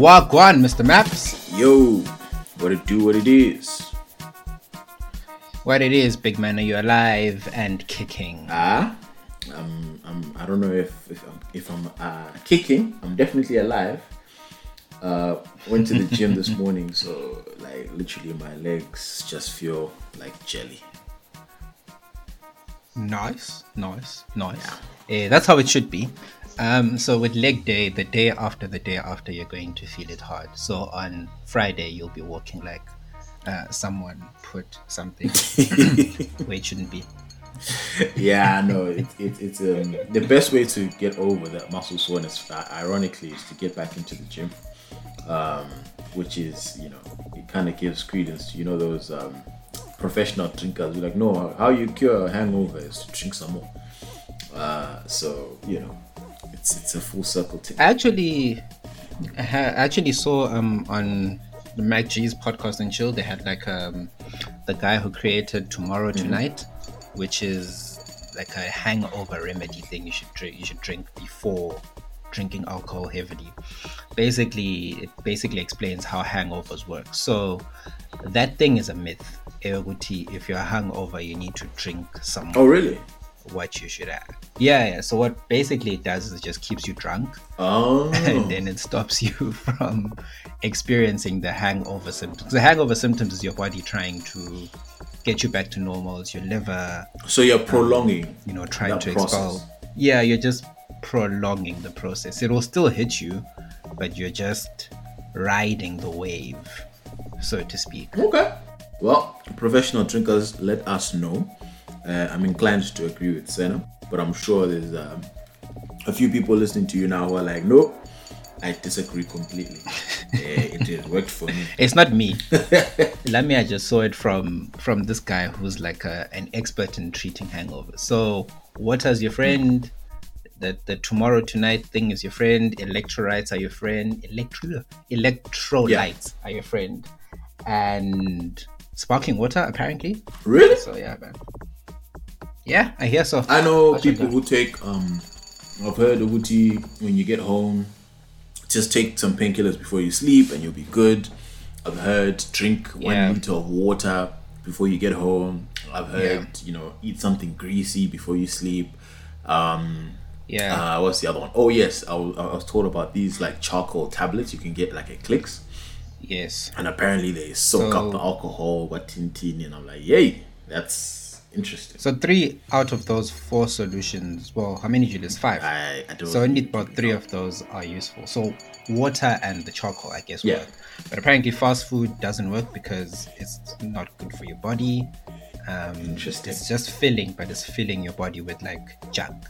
Wagwan, Mr. Maps. Yo, what it do, what it is. What it is, big man, are you alive and kicking? Ah, um, I'm, I don't know if if I'm, if I'm uh, kicking. I'm definitely alive. Uh, went to the gym this morning, so like literally my legs just feel like jelly. Nice, nice, nice. Eh, that's how it should be. Um, so with leg day, the day after the day after, you're going to feel it hard. So on Friday, you'll be walking like uh, someone put something where it shouldn't be. yeah, no, it, it, it's um, the best way to get over that muscle soreness. uh, Ironically, is to get back into the gym, um, which is you know it kind of gives credence to you know those um, professional drinkers. You're like, no, how you cure a hangover is to drink some more. Uh, so you know, it's it's a full circle thing. I actually, I actually saw um on the MacG's podcast and chill. They had like um the guy who created Tomorrow Tonight, which is like a hangover remedy thing. You should drink. You should drink before drinking alcohol heavily. Basically, it basically explains how hangovers work. So that thing is a myth. If you're hungover, you need to drink some Oh really? What you should have. Yeah, yeah. So what basically it does is it just keeps you drunk Oh, and then it stops you from experiencing the hangover symptoms. The hangover symptoms is your body trying to get you back to normal. It's your liver, so you're prolonging. Um, you know, trying to process. expel. Yeah, you're just prolonging the process. It will still hit you, but you're just riding the wave, so to speak. Okay. Well, professional drinkers, let us know. Uh, I'm inclined to agree with Senna, but I'm sure there's um, a few people listening to you now who are like, no, I disagree completely. It has worked for me. It's not me. Lamia just saw it from from this guy who's like a, an expert in treating hangovers. So what has your friend. The, the tomorrow tonight thing is your friend. Electrolytes are your friend. Electro electrolytes are your friend. And sparkling water apparently. Really? So yeah, man. Yeah, I hear so. I know That's people I- who take, um, I've heard Uguti, when you get home, just take some painkillers before you sleep and you'll be good. I've heard drink one Yeah. liter of water before you get home. I've heard, Yeah. you know, eat something greasy before you sleep. Um, Yeah. uh, what's the other one? Oh yes, I was, told about these like charcoal tablets you can get like at Clicks, yes. and apparently they soak up the alcohol, what tin tin, and I'm like, yay, that's interesting. So three out of those four solutions. Well, how many list? Five. I, I don't. So only about three of those are useful. So water and the charcoal, I guess, Yeah. work. But apparently, fast food doesn't work because it's not good for your body. Um, Interesting. It's just filling, but it's filling your body with like junk.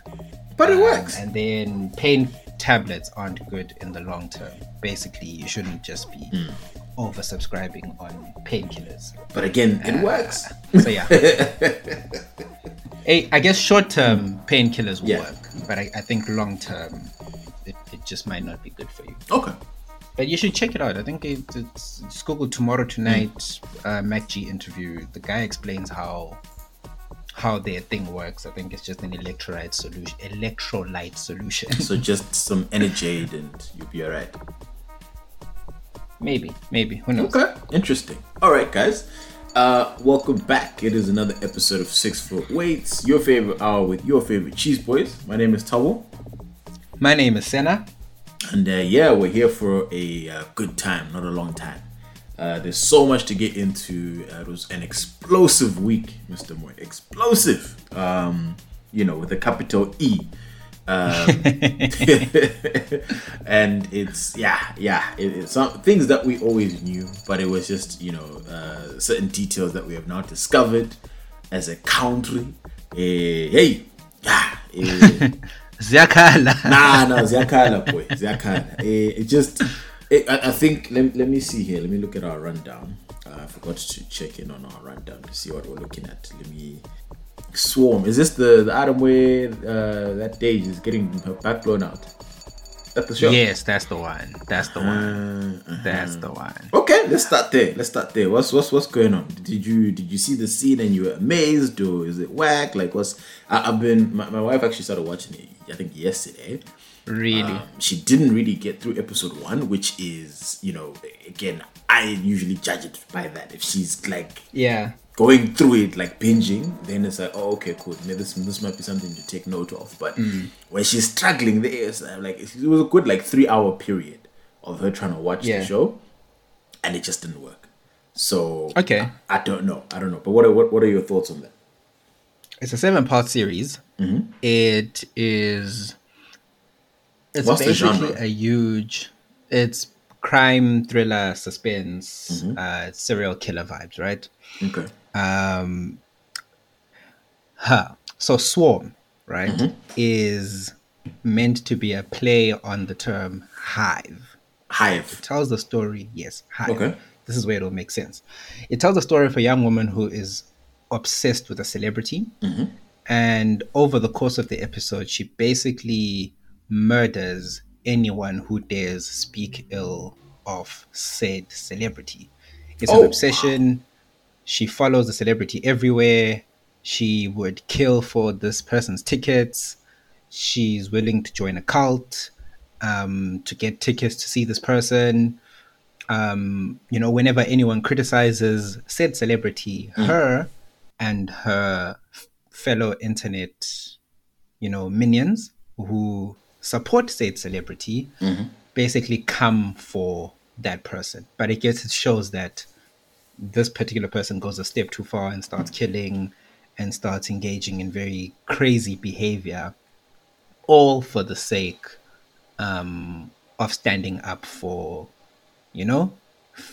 but it Um, works. and then pain tablets aren't good in the long term. Basically, you shouldn't just be Hmm. Oversubscribing on painkillers. But again, uh, it works. So yeah. I I guess short term painkillers Yeah. work, but I, I think long term it, it just might not be good for you. Okay. But you should check it out. I think it, it's just Google tomorrow tonight uh, MacG interview. The guy explains how how their thing works. I think it's just an electrolyte solution, electrolyte solution. So just some energy and you'll be alright. Maybe, maybe who knows? Okay. Interesting. All right, guys. Uh, welcome back. It is another episode of Six Foot Weights, your favorite hour with your favorite cheese boys. My name is Tabo, My name is Senna. and uh, yeah, we're here for a uh, good time, not a long time. Uh, there's so much to get into. Uh, it was an explosive week, Mr. Moy. Explosive. Um, you know, with a capital E. Um, and it's yeah, yeah. It, it's some things that we always knew, but it was just you know uh, certain details that we have now discovered as a country. Eh, hey, yeah. eh, nah, nah, boy, Ziakala. Eh, it just, it, I, I think. Let, let me see here. Let me look at our rundown. Uh, I forgot to check in on our rundown to see what we're looking at. Let me. Swarm. Is this the the item where uh, that Dage is getting her back blown out? That's the show. Yes, that's the one. That's the one. Uh, That's the one. Okay, let's start there. Let's start there. What's what's what's going on? Did you did you see the scene and you were amazed, or is it whack? Like what's I, I've been my, my wife actually started watching it. I think yesterday, Really? Um, she didn't really get through episode one, which is, you know, again, I usually judge it by that. If she's like yeah. Going through it like binging, then it's like, oh, okay, cool. Maybe this this might be something to take note of. But when she's struggling, there is uh, like it was a good like three hour period of her trying to watch Yeah. the show, and it just didn't work. So Okay. I, I don't know. I don't know. But what are, what what are your thoughts on that? It's a seven part series. It is. It's What's the basically a huge. It's crime, thriller, suspense, uh, serial killer vibes, right? Okay. Um, huh. So Swarm, right, is meant to be a play on the term hive. Hive. tells the story, yes, hive. Okay. This is where it'll make sense. It tells the story of a young woman who is obsessed with a celebrity. And over the course of the episode, she basically murders anyone who dares speak ill of said celebrity. It's Oh, an obsession. She follows the celebrity everywhere. She would kill for this person's tickets. She's willing to join a cult um, to get tickets to see this person. Um, you know, whenever anyone criticizes said celebrity, her and her fellow internet, you know, minions who support said celebrity basically come for that person. But it gets it shows that this particular person goes a step too far and starts killing and starts engaging in very crazy behavior, all for the sake um, of standing up for, you know,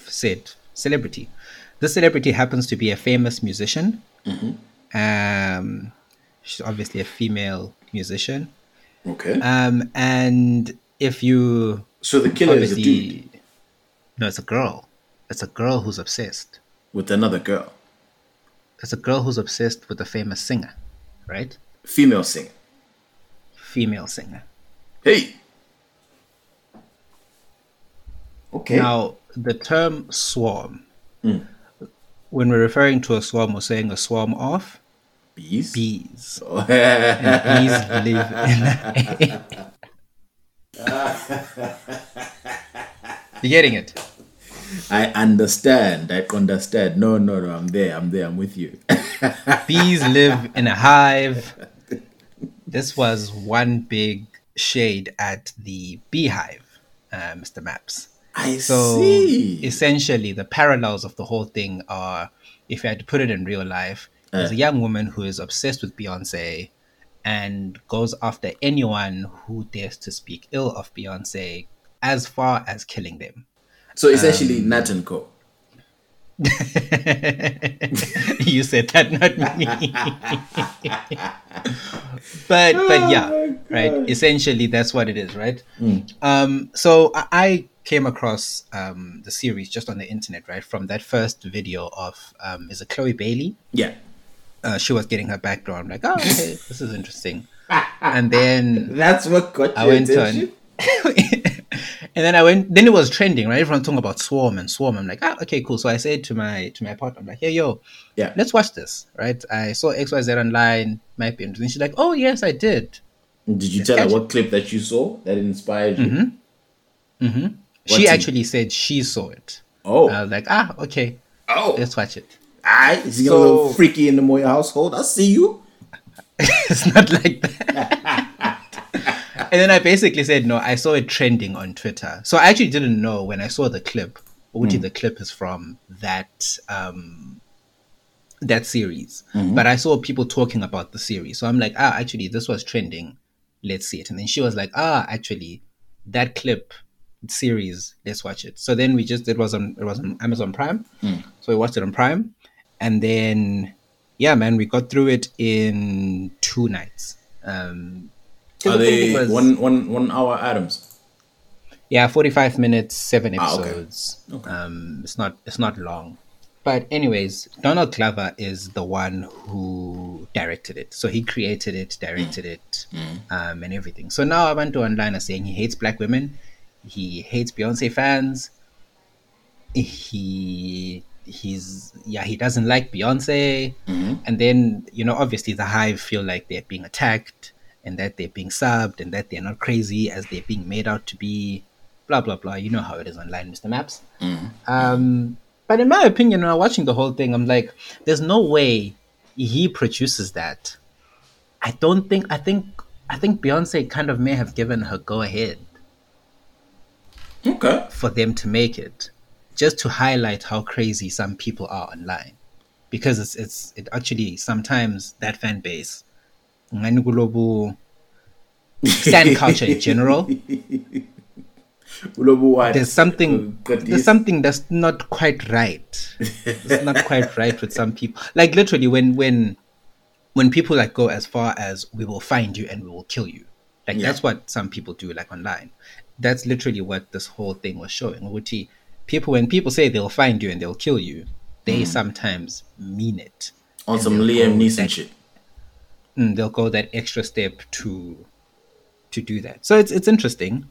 said celebrity. This celebrity happens to be a famous musician. Um, she's obviously a female musician. Okay. Um, and if you so the killer is a dude no, it's a girl. It's a girl who's obsessed. with another girl, It's a girl who's obsessed with a famous singer, right? female singer. Female singer. Hey. Okay. Now, the term swarm, hmm. when we're referring to a swarm, we're saying a swarm of Bees. bees. Oh. Bees live in. you getting it? I understand. I understand. No, no, no. I'm there. I'm there. I'm with you. Bees live in a hive. This was one big shade at the beehive, uh, Mr. Maps. I So see. essentially, the parallels of the whole thing are if you had to put it in real life, there's a young woman who is obsessed with Beyonce and goes after anyone who dares to speak ill of Beyonce, as far as killing them. So essentially, um, Nat and Co. you said that, not me. but but yeah, Oh right. Essentially, that's what it is, right? Um, so I, I came across um, the series just on the internet, right? From that first video of um, is it Chloe Bailey? Yeah. Uh, she was getting her background, like, oh, okay, this is interesting. And then That's what got I your went attention. on. And then I went. Then it was trending, right? Everyone talking about Swarm and Swarm. I'm like, ah, okay, cool. So I said to my to my partner, I'm like, hey, yo, Yeah. let's watch this, right? I saw X Y Z online, might be interesting. She's like, oh yes, I did. Did you tell her what clip that you saw that inspired you? Mm-hmm. What she actually said she saw it. Oh. I was like, ah, okay, oh. let's watch it. Alright. Is he a So- little freaky in the Moya household? I see you. it's not like that. and then I basically said, no, I saw it trending on Twitter. So I actually didn't know when I saw the clip, which the clip is from that um that series. But I saw people talking about the series. So I'm like, ah, actually, this was trending. Let's see it. And then she was like, ah, actually, that clip series, let's watch it. So then we just it was on it was on Amazon Prime. So we watched it on Prime. And then yeah, man, we got through it in two nights. Um Are they was- one one one hour items? yeah, forty-five minutes, seven Ah, okay. episodes. Okay. Um, it's not it's not long, but anyways, Donald Glover is the one who directed it. So he created it, directed Mm. it, um, and everything. So now I went to online and saying he hates black women, he hates Beyonce fans, he he's yeah he doesn't like Beyonce, Mm-hmm. and then you know obviously the Hive feel like they're being attacked and that they're being subbed and that they're not crazy as they're being made out to be. Blah blah blah. You know how it is online, Mr. Maps. Um, but in my opinion, when I'm watching the whole thing, I'm like, there's no way he produces that. I don't think. I think. I think Beyonce kind of may have given her go ahead Okay. for them to make it, just to highlight how crazy some people are online, because it's it's it actually sometimes that fan base, ngani kulobu- fan culture in general. There's something uh, there's something that's not quite right. It's not quite right with some people. Like literally, when when when people like go as far as we will find you and we will kill you. Like Yeah. that's what some people do like online. That's literally what this whole thing was showing. People when people say they'll find you and they'll kill you, they hmm. sometimes mean it. on some Liam Neeson shit. Mm, they'll go that extra step to to do that. So it's it's interesting.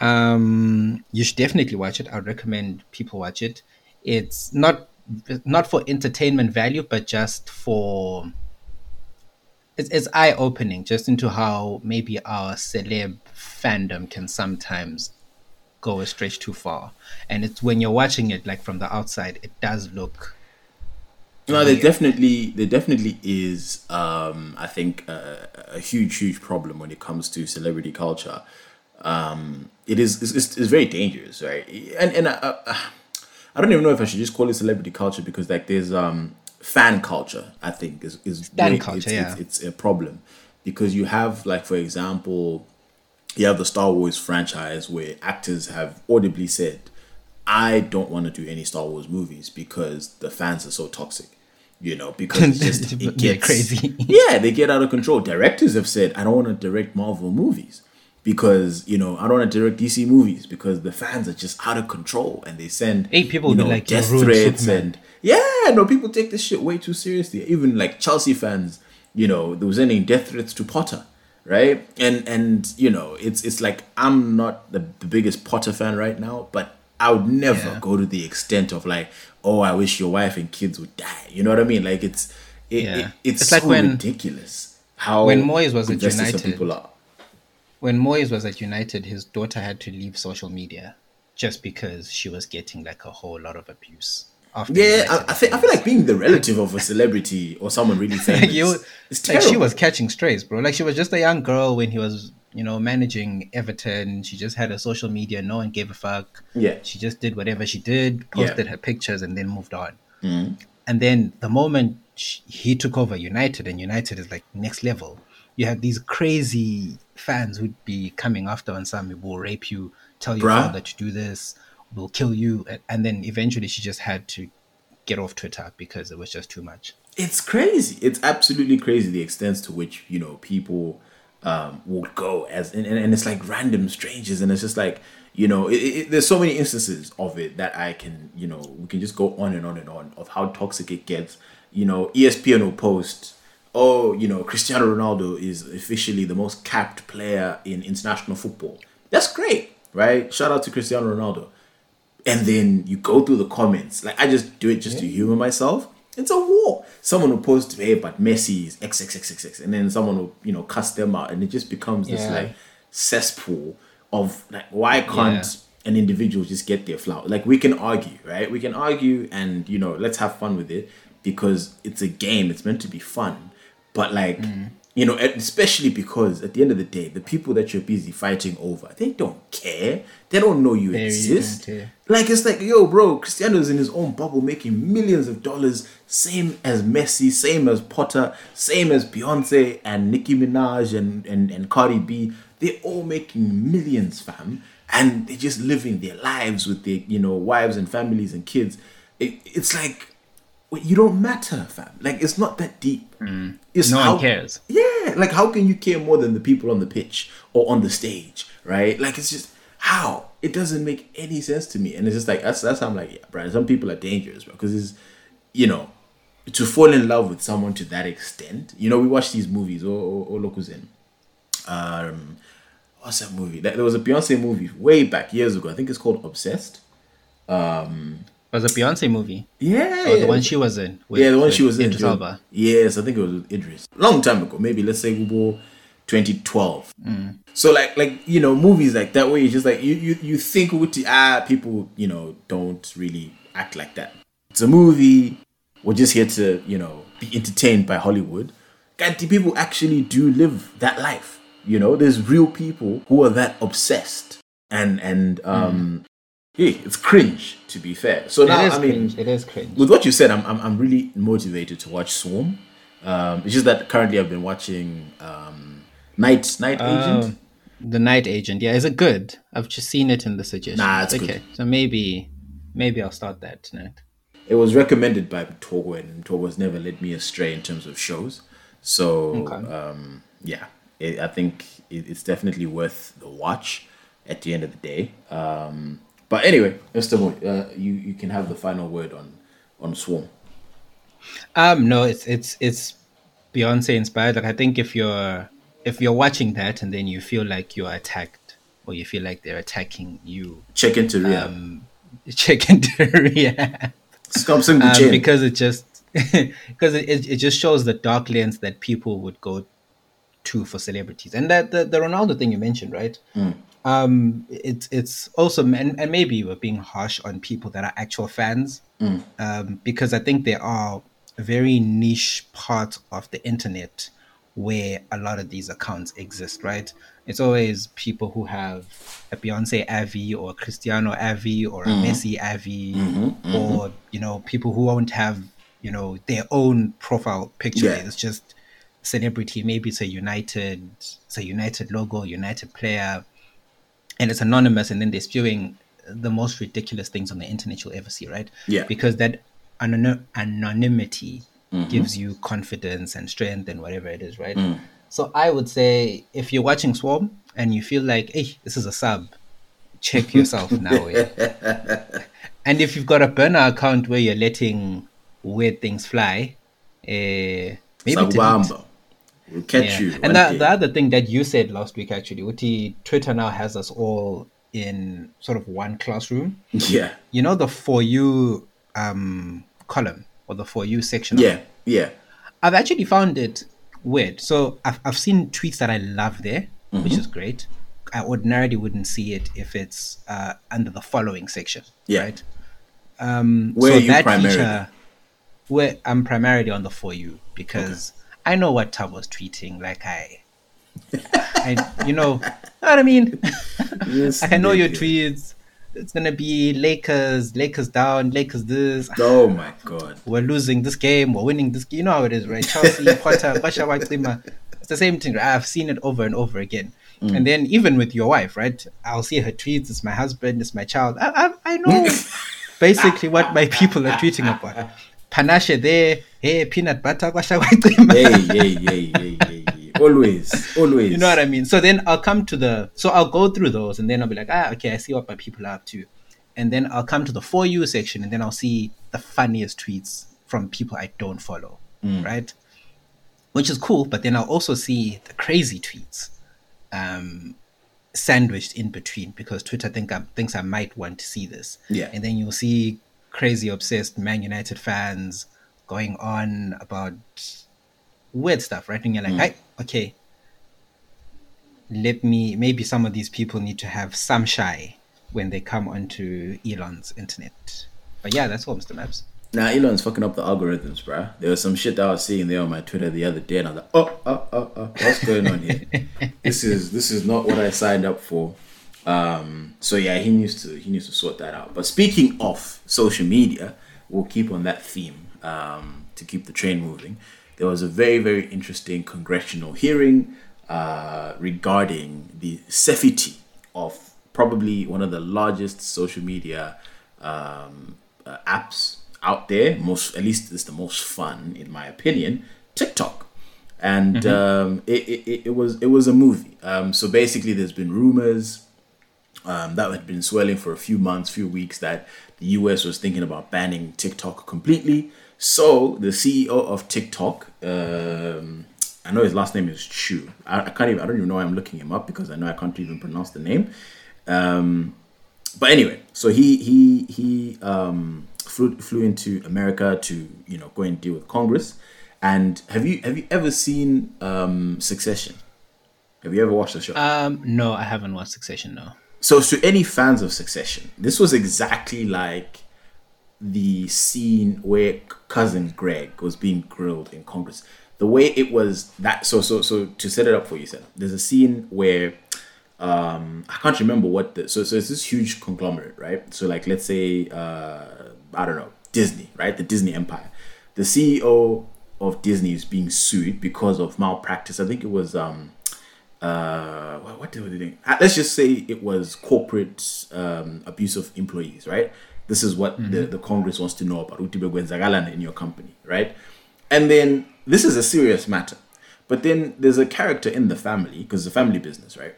Um, you should definitely watch it. I would recommend people watch it. It's not not for entertainment value, but just for it's, it's eye opening, just into how maybe our celeb fandom can sometimes go a stretch too far. And it's when you're watching it like from the outside, it does look No, there definitely there definitely is. Um, I think a, a huge huge problem when it comes to celebrity culture. Um, it is it's, it's, it's very dangerous, right? And and I, I, I don't even know if I should just call it celebrity culture because like there's um fan culture. I think is is Fan culture, it's, yeah. it's, it's a problem because you have like for example you have the Star Wars franchise where actors have audibly said, I don't want to do any Star Wars movies because the fans are so toxic. You know, because it's just it gets crazy. yeah, they get out of control. Directors have said, I don't want to direct Marvel movies because, you know, I don't want to direct DC movies because the fans are just out of control and they send Hey, people you be know, like, death threats Superman." and yeah, no, people take this shit way too seriously. Even like Chelsea fans, you know, they were sending death threats to Potter, right? And and you know, it's it's like I'm not the, the biggest Potter fan right now, but I would never Yeah. go to the extent of like, oh, I wish your wife and kids would die. You know what I mean? Like it's it, Yeah. it- it's, It's like so when- ridiculous how when Moyes was at United, people are. when Moyes was at United, his daughter had to leave social media just because she was getting like a whole lot of abuse. Yeah, I, I, feel, I feel like being the relative of a celebrity or someone really famous. like, you, it's like she was catching strays, bro. Like she was just a young girl when he was, you know, managing Everton. She just had a social media. No one gave a fuck. Yeah. She just did whatever she did, posted Yeah. Mm-hmm. her pictures, and then moved on. And then the moment sh he took over United, and United is like next level, you have these crazy fans who'd be coming after on some will rape you, tell your Bruh. father to do this, will kill you, and, and then eventually she just had to get off Twitter because it was just too much. it's crazy. It's absolutely crazy the extent to which you know people um, will go as and, and, it's like random strangers, and it's just like you know it, it, there's so many instances of it that I can you know we can just go on and on and on of how toxic it gets. You know, ESPN will post. Oh, you know, Cristiano Ronaldo is officially the most capped player in international football. That's great, right? Shout out to Cristiano Ronaldo and then you go through the comments. Like I just do it just to humor myself. It's a war. Someone will post, "Hey, but Messi is XXXXX," and then someone will, you know, cuss them out, and it just becomes this Yeah. like cesspool of like, why can't an individual just get their flower? Like we can argue, right? We can argue, and you know, let's have fun with it because it's a game. It's meant to be fun, but like. Mm. You know, especially because at the end of the day, the people that you're busy fighting over, they don't care. They don't know you They exist. Like it's like, yo, bro, Cristiano's in his own bubble making millions of dollars, same as Messi, same as Potter, same as Beyonce and Nicki Minaj and, and, and Cardi B. They're all making millions, fam. And they're just living their lives with their, you know, wives and families and kids. It, it's like wait, you don't matter, fam. Like it's not that deep. It's Mm. No one cares. Yeah, like how can you care more than the people on the pitch or on the stage, right? Like it's just how it doesn't make any sense to me, and it's just like that's that's how I'm like, yeah, bro. Some people are dangerous, bro, because it's you know to fall in love with someone to that extent. You know, we watch these movies or or, or Lokuzen. Um, what's that movie? There there was a Beyonce movie way back years ago. I think it's called Obsessed. It was a Beyonce movie. Yeah, Oh, the one she was in. with- yeah, the one she was in. Idris Elba. Yes, I think it was with Idris. Long time ago, maybe let's say Google 2012. So like like you know movies like that where you just like you you you think with ah people you know don't really act like that. It's a movie. We're just here to you know be entertained by Hollywood. God, the people actually do live that life. You know, there's real people who are that obsessed and and um yeah, it's cringe to be fair. So now it is I mean cringe. It is cringe. with what you said, I'm, I'm, I'm really motivated to watch Swarm. Um, it's just that currently I've been watching um, Night Night Agent. Um, the Night Agent. Yeah, is it good? I've just seen it in the suggestions. Nah, it's okay. good. So maybe, maybe I'll start that tonight. It was recommended by Togo, and Togo's never led me astray in terms of shows. So Okay. um, yeah, it, I think it, it's definitely worth the watch at the end of the day. Um, but anyway, Mr. Moy, uh, you you can have the final word on on Swarm. Um, no, it's it's it's Beyonce inspired. Like I think if you're if you're watching that and then you feel like you're attacked or you feel like they're attacking you, Check into Rehab. um, check into rehab. Sing um, because it just because it, it, it just shows the dark lens that people would go to for celebrities and that the, the ronaldo thing you mentioned right um it's it's also and, and maybe we're being harsh on people that are actual fans um because i think there are a very niche part of the internet where a lot of these accounts exist right? It's always people who have a beyonce avi or a cristiano avi or a messi avi or you know people who won't have you know their own profile picture. Yeah. it's just celebrity. Maybe it's a united it's a united logo united player and it's anonymous and then they're spewing the most ridiculous things on the internet you'll ever see right Yeah. because that anonym- anonymity gives you confidence and strength and whatever it is right so i would say if you're watching swarm and you feel like hey this is a sub check yourself now eh? and if you've got a burner account where you're letting weird things fly uh, maybe delete. We'll catch Yeah. you. And the, the other thing that you said last week, actually, Uti, Twitter now has us all in sort of one classroom. yeah. You know the for you um, column or the for you section. Yeah. Yeah. I've actually found it weird. So I've I've seen tweets that I love there, which Mm-hmm. is great. I ordinarily wouldn't see it if it's uh, under the following section. Yeah. Right. Um, Where so you that primarily? feature, where I'm primarily on the for you because I know what Tub was tweeting. Like I, I, you know, know what I mean. Yes, I know your tweets. It's gonna be Lakers, Lakers down, Lakers this. Oh my god. We're losing this game. We're winning this. You know how it is, right? Chelsea, Potter, Basha Waklima. It's the same thing. Right? I've seen it over and over again. Mm. And then even with your wife, right? I'll see her tweets. It's my husband. It's my child. I, I, I know basically what my people are tweeting about. Panache there. Hey, peanut butter. Basha Waklima. Hey, hey, hey, hey, hey. Always, always. You know what I mean? So then I'll come to the so I'll go through those and then I'll be like, ah, okay, I see what my people are up to. And then I'll come to the for you section and then I'll see the funniest tweets from people I don't follow. Right? Which is cool, but then I'll also see the crazy tweets um sandwiched in between because Twitter think I, thinks I might want to see this. Yeah. And then you'll see crazy obsessed Man United fans going on about weird stuff, right? And you're like, mm. "Hey, okay, let me maybe some of these people need to have some shy when they come onto Elon's internet. But yeah, that's all, Mr. Maps. Nah, Elon's fucking up the algorithms, bruh. There was some shit that I was seeing there on my Twitter the other day, and I was like, oh, oh, oh, oh, what's going on here? this is this is not what I signed up for. Um, so yeah, he needs to he needs to sort that out. But speaking of social media, we'll keep on that theme um, to keep the train moving. There was a very very interesting congressional hearing uh, regarding the safety of probably one of the largest social media um, uh, apps out there. Most, at least, it's the most fun, in my opinion. TikTok, and um, it, it, it- it was it was a movie. Um, so basically, there's been rumors um, that had been swelling for a few months, few weeks that the US was thinking about banning TikTok completely. So the CEO of TikTok, um, I know his last name is Chew. I, I can't even. I don't even know why I'm looking him up because I know I can't even pronounce the name. Um, but anyway, so he he he um, flew flew into America to you know go and deal with Congress. And have you have you ever seen um, Succession? Have you ever watched the show? Um, no, I haven't watched Succession. No. So, to any fans of Succession, this was exactly like the scene where cousin Greg was being grilled in Congress. The way it was that so so so to set it up for you, Senna, there's a scene where um I can't remember what the so so it's this huge conglomerate, right? So like let's say uh I don't know, Disney, right? The Disney empire. The CEO of Disney is being sued because of malpractice. I think it was um uh what, what did they think? Uh, let's just say it was corporate um abuse of employees, right? This is what mm-hmm. the, the Congress wants to know about in your company, right? And then this is a serious matter. But then there's a character in the family, because it's a family business, right?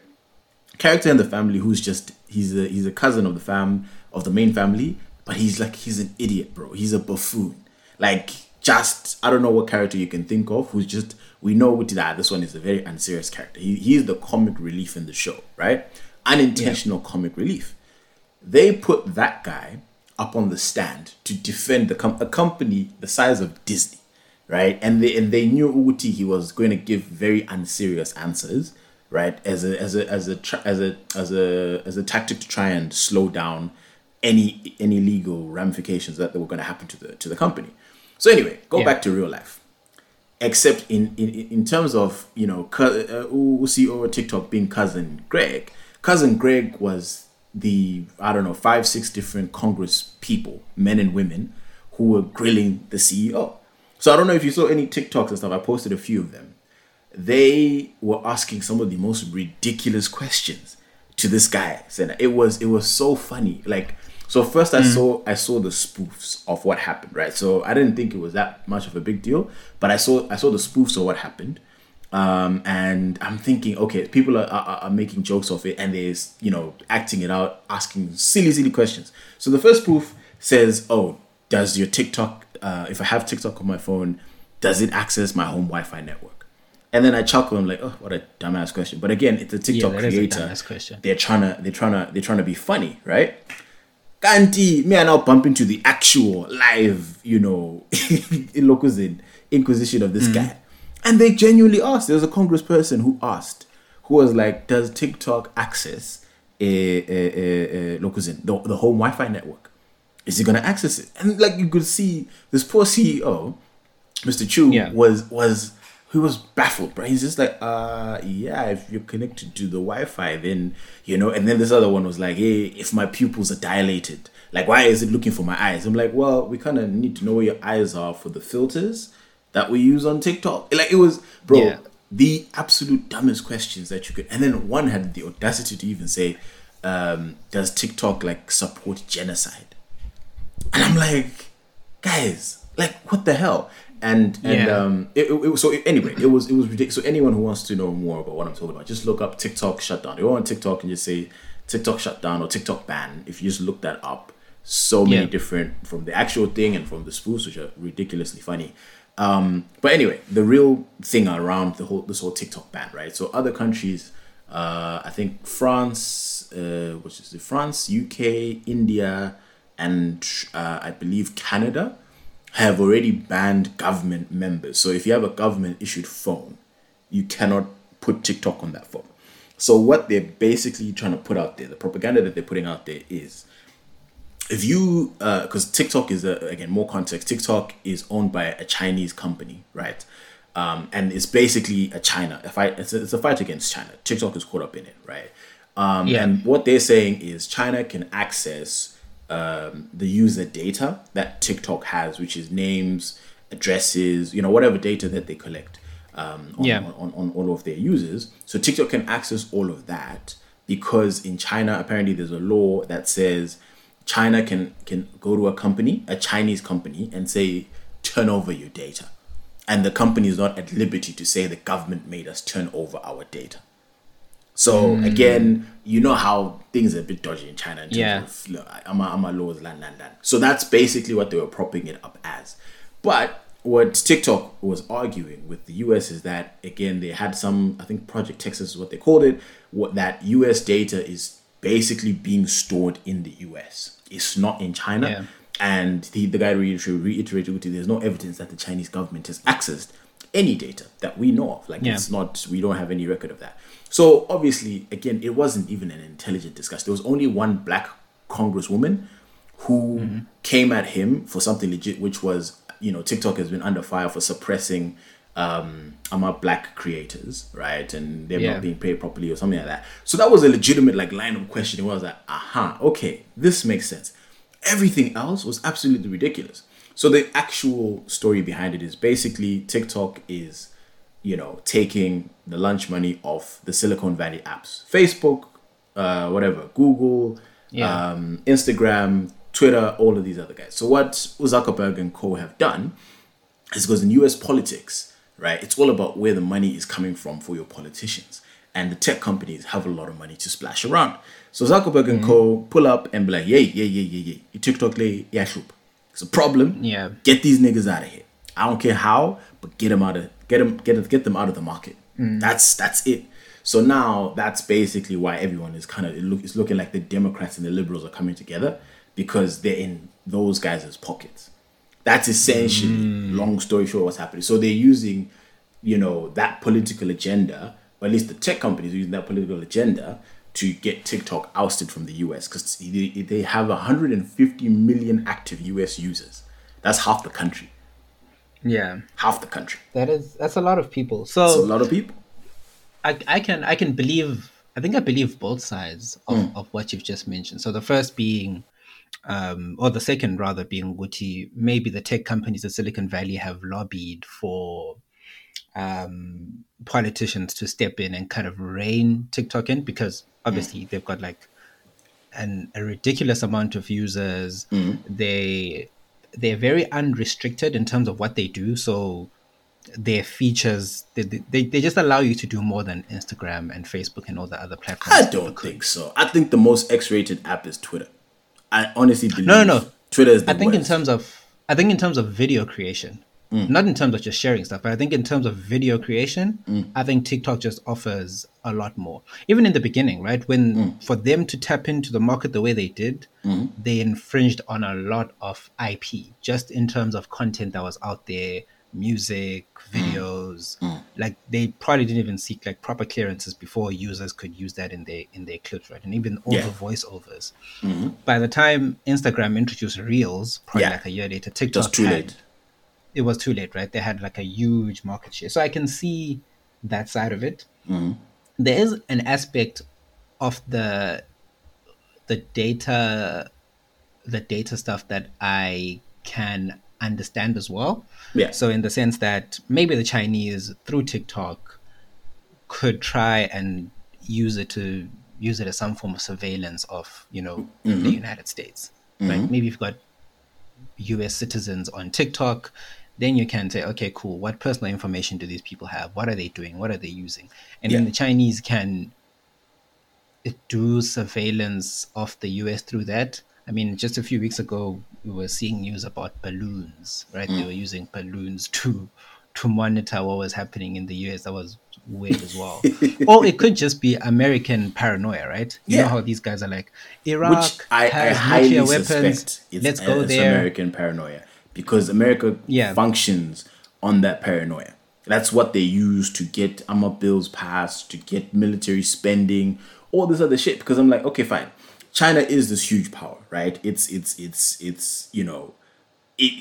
Character in the family who's just he's a he's a cousin of the fam of the main family, but he's like he's an idiot, bro. He's a buffoon. Like just I don't know what character you can think of who's just we know that this one is a very unserious character. He he is the comic relief in the show, right? Unintentional yeah. comic relief. They put that guy up on the stand to defend the com- a company the size of Disney, right? And they and they knew Uti he was going to give very unserious answers, right? As a as a as a as a as a as a tactic to try and slow down any any legal ramifications that were going to happen to the to the company. So anyway, go yeah. back to real life. Except in, in in terms of you know, uh, Usi or TikTok being cousin Greg, cousin Greg was the I don't know five six different Congress people, men and women, who were grilling the CEO. So I don't know if you saw any TikToks and stuff. I posted a few of them. They were asking some of the most ridiculous questions to this guy. Said it was it was so funny. Like so first I mm. saw I saw the spoofs of what happened, right? So I didn't think it was that much of a big deal, but I saw I saw the spoofs of what happened. Um, and I'm thinking, okay, people are, are, are, making jokes of it and they're, you know, acting it out, asking silly, silly questions. So the first proof says, oh, does your TikTok, uh, if I have TikTok on my phone, does it access my home Wi Fi network? And then I chuckle. I'm like, oh, what a dumbass question. But again, it's a TikTok yeah, creator. A they're trying to, they're trying to, they're trying to be funny, right? Kanti, me I now bump into the actual live, you know, in Lokuzin inquisition of this mm. guy and they genuinely asked. There was a congressperson who asked, who was like, "Does TikTok access a, a, a, a the, the home Wi-Fi network? Is he gonna access it?" And like you could see, this poor CEO, Mr. Chew yeah. was was he was baffled, bro. He's just like, uh, yeah, if you're connected to the Wi-Fi, then you know. And then this other one was like, hey, if my pupils are dilated, like, why is it looking for my eyes? I'm like, well, we kind of need to know where your eyes are for the filters that we use on TikTok. Like it was, bro, yeah. the absolute dumbest questions that you could. And then one had the audacity to even say, um, "Does TikTok like support genocide?" And I'm like, guys, like what the hell? And and yeah. um, it, it, so anyway, it was it was ridiculous. So anyone who wants to know more about what I'm talking about, just look up TikTok shutdown. You go on TikTok and just say TikTok shutdown or TikTok ban. If you just look that up, so many yeah. different from the actual thing and from the spoofs, which are ridiculously funny. Um, but anyway, the real thing around the whole this whole TikTok ban, right? So other countries, uh, I think France, uh, which is the France, UK, India, and uh, I believe Canada, have already banned government members. So if you have a government issued phone, you cannot put TikTok on that phone. So what they're basically trying to put out there, the propaganda that they're putting out there is if you because uh, TikTok is a, again more context. TikTok is owned by a Chinese company, right? Um, and it's basically a China a fight. It's a, it's a fight against China. TikTok is caught up in it, right? Um, yeah. And what they're saying is China can access um, the user data that TikTok has, which is names, addresses, you know, whatever data that they collect um, on, yeah. on, on, on all of their users. So TikTok can access all of that because in China, apparently, there's a law that says China can can go to a company, a Chinese company, and say, turn over your data. And the company is not at liberty to say the government made us turn over our data. So mm. again, you know how things are a bit dodgy in China in terms yeah. of look, I'm a, I'm a laws, land, land, land. So that's basically what they were propping it up as. But what TikTok was arguing with the US is that again they had some I think Project Texas is what they called it, what that US data is basically being stored in the US. It's not in China. Yeah. And the, the guy reiterated, reiterated there's no evidence that the Chinese government has accessed any data that we know of. Like Yeah. it's not, we don't have any record of that. So obviously, again, it wasn't even an intelligent discussion. There was only one black congresswoman who came at him for something legit, which was, you know, TikTok has been under fire for suppressing um Ama black creators, right? And they're Yeah. not being paid properly or something like that. So that was a legitimate like line of questioning. I was like, aha, okay, this makes sense. Everything else was absolutely ridiculous. So the actual story behind it is basically TikTok is, you know, taking the lunch money off the Silicon Valley apps, Facebook, uh, whatever, Google, Yeah. um, Instagram, Twitter, all of these other guys. So what Zuckerberg and Co have done is because in US politics, right, it's all about where the money is coming from for your politicians. And the tech companies have a lot of money to splash around. So Zuckerberg and Co pull up and be like, yay, yay, yay, yay, yay. You TikTok lay, yeah, shoop. It's a problem. Yeah. Get these niggas out of here. I don't care how, but get them out of get them get get them out of the market. Mm. That's that's it. So now that's basically why everyone is kind of it look, it's looking like the Democrats and the liberals are coming together because they're in those guys' pockets. That's essentially, mm. long story short, what's happening. So they're using, you know, that political agenda, or at least the tech companies are using that political agenda to get TikTok ousted from the US because they, they have 150 million active US users. That's half the country. Yeah. Half the country. That is that's a lot of people. It's a lot of people. I, I can I can believe I think I believe both sides of, Mm. of what you've just mentioned. So the first being um, or the second rather being Guti, maybe the tech companies of Silicon Valley have lobbied for um, politicians to step in and kind of rein TikTok in because obviously they've got like an, a ridiculous amount of users. They they're very unrestricted in terms of what they do. So their features they, they, they just allow you to do more than Instagram and Facebook and all the other platforms. I don't think so. I think the most X-rated app is Twitter. I honestly believe No, no, no. Twitter is the I think in terms of I think in terms of video creation, Mm. not in terms of just sharing stuff, but I think in terms of video creation, mm. I think TikTok just offers a lot more. Even in the beginning, right? When mm. for them to tap into the market the way they did, they infringed on a lot of IP just in terms of content that was out there, music, videos. Like they probably didn't even seek like proper clearances before users could use that in their in their clips, right? And even all Yeah. the voiceovers. Mm-hmm. By the time Instagram introduced Reels, probably Yeah. like a year later, TikTok Just too had- late. It was too late, right? They had like a huge market share, so I can see that side of it. Mm-hmm. There is an aspect of the the data, the data stuff that I can understand as well. Yeah. So in the sense that maybe the Chinese through TikTok could try and use it to use it as some form of surveillance of you know the mm-hmm. United States. Right? Mm-hmm. Maybe you've got U.S. citizens on TikTok. Then you can say, okay, cool. What personal information do these people have? What are they doing? What are they using? And then the Chinese can do surveillance of the US through that. I mean, just a few weeks ago, we were seeing news about balloons, right? Mm. They were using balloons to to monitor what was happening in the US. That was weird as well. or it could just be American paranoia, right? You know how these guys are like, Iraq which I, I has highly nuclear weapons. Let's go it's there. American paranoia because America Yeah. functions on that paranoia. That's what they use to get AMA bills passed, to get military spending, all this other shit. Because I'm like, okay, fine. China is this huge power, right? It's it's it's it's you know, it,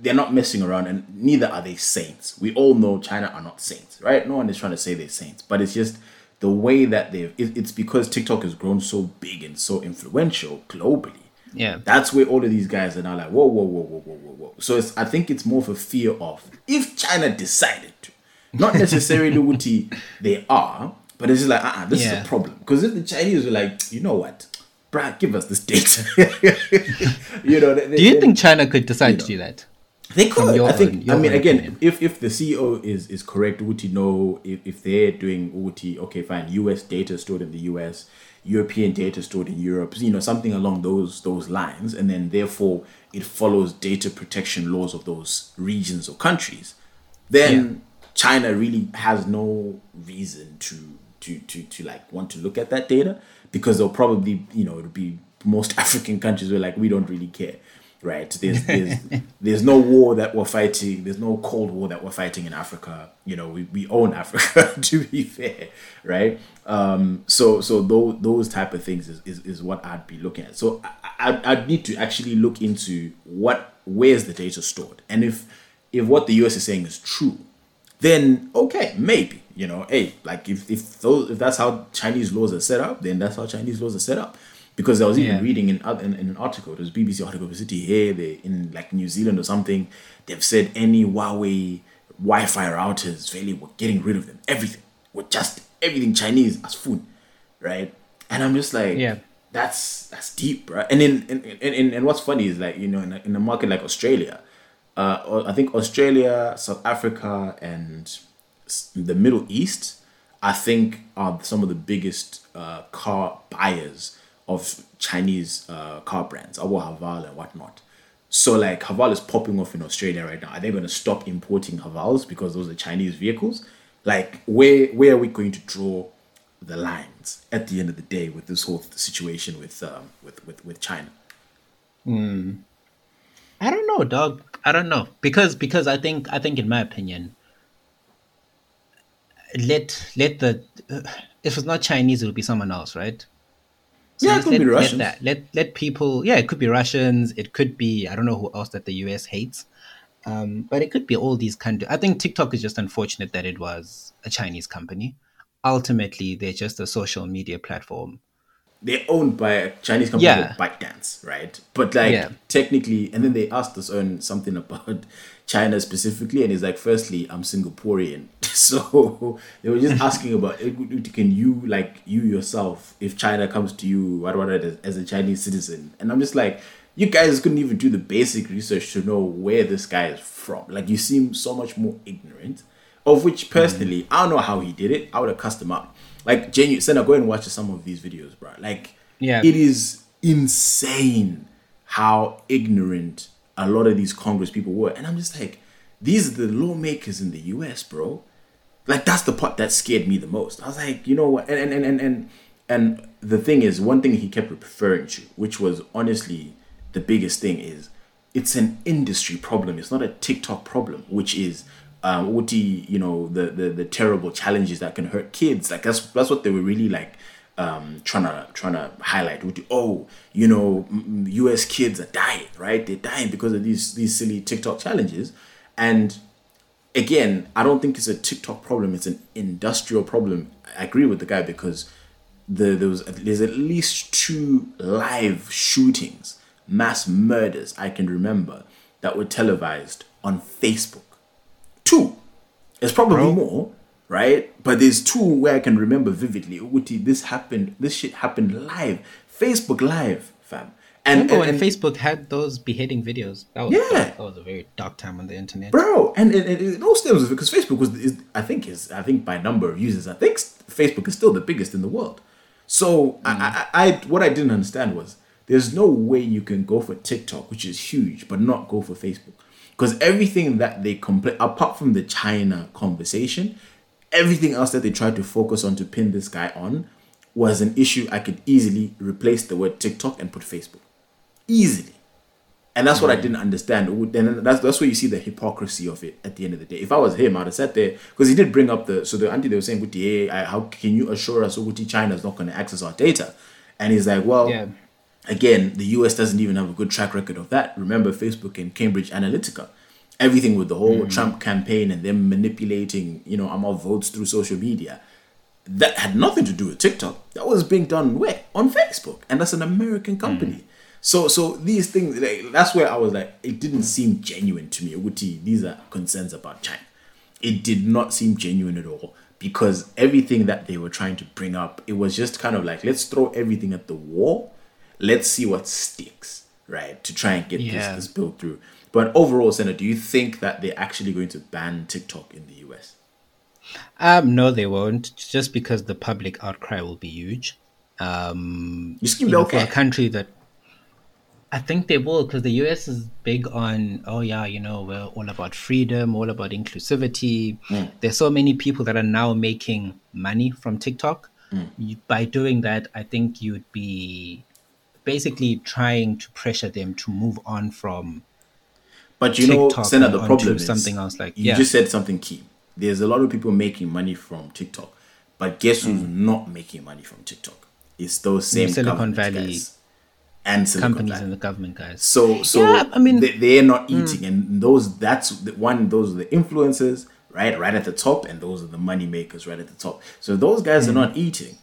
they're not messing around, and neither are they saints. We all know China are not saints, right? No one is trying to say they're saints, but it's just the way that they've. It, it's because TikTok has grown so big and so influential globally. Yeah. That's where all of these guys are now like, whoa, whoa, whoa, whoa, whoa, whoa, whoa. So it's, I think it's more of a fear of if China decided to, not necessarily what they are, but it's just like, uh, uh this is a problem. Because if the Chinese were like, you know what, Brad, give us this data. you know, they, Do you they- think China could decide to do that? they could. I think. own- I mean, again, opinion. if if the CEO is is correct, Uti know if, if they're doing Uti, okay, fine. U.S. data stored in the U.S., European data stored in Europe. You know, something along those those lines, and then therefore it follows data protection laws of those regions or countries. Then China really has no reason to to to to like want to look at that data because they'll probably you know it'll be most African countries were like we don't really care. Right? There's there's there's no war that we're fighting. There's no Cold War that we're fighting in Africa. You know, we, we own Africa to be fair, right? Um, so so those those type of things is, is, is what I'd be looking at. So I, I'd need to actually look into what where's the data stored, and if if what the US is saying is true, then okay, maybe you know, hey, like if if those if that's how Chinese laws are set up, then that's how Chinese laws are set up because I was even Yeah. reading in, in, in an article, it was BBC article, City here, they in like New Zealand or something, they've said any Huawei Wi-Fi routers, really, we're getting rid of them. Everything, we're just everything Chinese as food, right? And I'm just like, Yeah. that's that's deep, right? And then and, and, and, and what's funny is like you know in a, in a market like Australia, uh, I think Australia, South Africa, and the Middle East, I think are some of the biggest uh, car buyers of Chinese uh, car brands, Abu Haval and whatnot. So like Haval is popping off in Australia right now. Are they going to stop importing Havals because those are Chinese vehicles? Like where where are we going to draw the lines at the end of the day with this whole situation with um, with, with with China? I don't know, dog. I don't know because because I think I think in my opinion, let let the uh, if it's not Chinese, it would be someone else, right? So Yeah, it could let, be Russians. Let, that, let let people. Yeah, it could be Russians. It could be I don't know who else that the US hates. Um, but it could be all these countries. I think TikTok is just unfortunate that it was a Chinese company. Ultimately, they're just a social media platform. They're owned by a Chinese company Yeah. called ByteDance, right? But like Yeah. technically, and then they asked us on something about China specifically, and it's like, firstly, I'm Singaporean, so they were just asking about, can you like you yourself, if China comes to you, what what as, as a Chinese citizen, and I'm just like. You guys couldn't even do the basic research to know where this guy is from. Like you seem so much more ignorant. Of which personally, mm. I don't know how he did it. I would have cussed him out. Like genuine, Senna, go and watch some of these videos, bro. Like, Yeah. it is insane how ignorant a lot of these Congress people were, and I'm just like, these are the lawmakers in the U.S., bro. Like that's the part that scared me the most. I was like, you know what? And and and and and, and the thing is, one thing he kept referring to, which was honestly the biggest thing, is it's an industry problem. It's not a TikTok problem, which is um, Uti, you know, the, the the terrible challenges that can hurt kids. Like that's that's what they were really like um, trying to trying to highlight. Oh, you know, U.S. kids are dying, right? They're dying because of these these silly TikTok challenges, and again, I don't think it's a TikTok problem. It's an industrial problem. I agree with the guy because the there was there's at least two live shootings, mass murders I can remember that were televised on Facebook. Two. It's probably Bro. more, right? But there's two where I can remember vividly. This happened. This shit happened live. Facebook live, fam. And, and, and- Facebook had those beheading videos? That was Yeah. that was a very dark time on the internet. bro and it, it, it all stems because facebook was is, i think is i think by number of users i think facebook is still the biggest in the world so mm. I, I, I what i didn't understand was there's no way you can go for tiktok which is huge but not go for facebook because everything that they complain apart from the china conversation everything else that they tried to focus on to pin this guy on was an issue i could easily replace the word tiktok and put facebook easily and that's what I mm. didn't understand. Then that's that's where you see the hypocrisy of it at the end of the day. If I was him, I'd have sat there because he did bring up the so the auntie they were saying, "Guti, eh, hey, how can you assure us Guti China is not going to access our data?" And he's like, "Well, Yeah. Again, the US doesn't even have a good track record of that. Remember Facebook and Cambridge Analytica, everything with the whole hmm. Trump campaign and them manipulating, you know, our votes through social media." That had nothing to do with TikTok. That was being done where on Facebook, and that's an American hmm. company. So so these things like, that's where I was like it didn't seem genuine to me. Uti, these are concerns about China. It did not seem genuine at all because everything that they were trying to bring up, it was just kind of like let's throw everything at the wall. Let's see what sticks, right? To try and get Yeah. this, this bill through. But overall, Senator, do you think that they're actually going to ban TikTok in the US? Um, no, they won't. Just because the public outcry will be huge. Um, You you know, okay. for a country that I think they will, because the US is big on, oh yeah, you know, we're all about freedom, all about inclusivity. Mm. There's so many people that are now making money from TikTok. Mm. You, by doing that, I think you'd be basically trying to pressure them to move on from But you know, TikTok Senna, the problem is something else, like- you yeah. just said something key. There's a lot of people making money from TikTok, but guess who's Mm. not making money from TikTok? It's those same Silicon government Valley guys and Silicon companies Valley. and the government guys. So so Yeah, I mean- they, they're not eating, and those that's the one. Those are the influencers, right, right at the top, and those are the money makers right at the top. So those guys are not eating.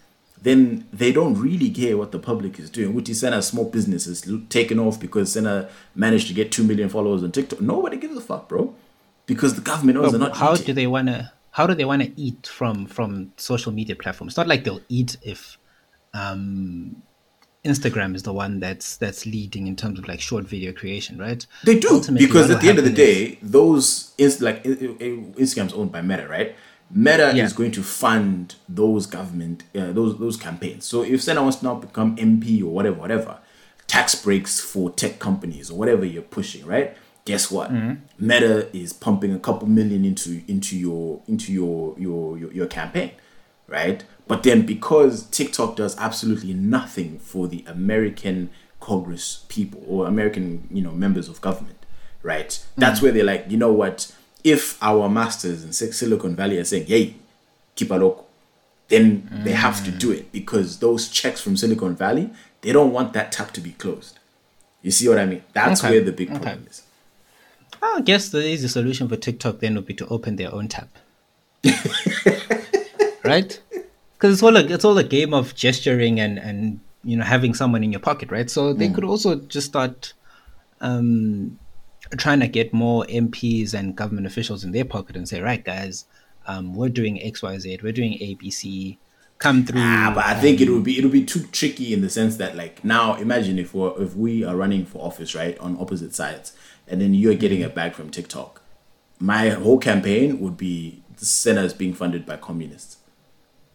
Then they don't really care what the public is doing. Uti Senna small businesses l- taken off because Senna managed to get two million followers on TikTok. Nobody gives a fuck, bro, because the government knows they're not how eating. do they want to how do they want to eat from from social media platforms it's not like they'll eat if um instagram is the one that's that's leading in terms of like short video creation right They do Ultimately, because at the end of the happen is- day, those is like Instagram's owned by Meta, right? Meta Yeah. is going to fund those government uh, those those campaigns. So if Senna wants to now become MP or whatever, whatever, tax breaks for tech companies or whatever you're pushing, right? Guess what? Mm-hmm. Meta is pumping a couple million into into your into your your your, your campaign, right? But then because TikTok does absolutely nothing for the American Congress people or American, you know, members of government, right? That's where they're like, you know what? If our masters in Silicon Valley are saying, "Hey, keep a loco," then they have to do it because those checks from Silicon Valley, they don't want that tap to be closed. You see what I mean? That's Okay. where the big Okay. problem is. i guess the easy solution for tiktok then would be to open their own tab right because it's all a, it's all a game of gesturing and and you know having someone in your pocket right so they could also just start um trying to get more MPs and government officials in their pocket and say, right, guys, um, we're doing X, Y, Z, we're doing ABC, come through. Ah, but I think it would be it would be too tricky in the sense that like now imagine if we are if we are running for office right on opposite sides and then you're getting a bag from TikTok, my whole campaign would be the centers being funded by communists.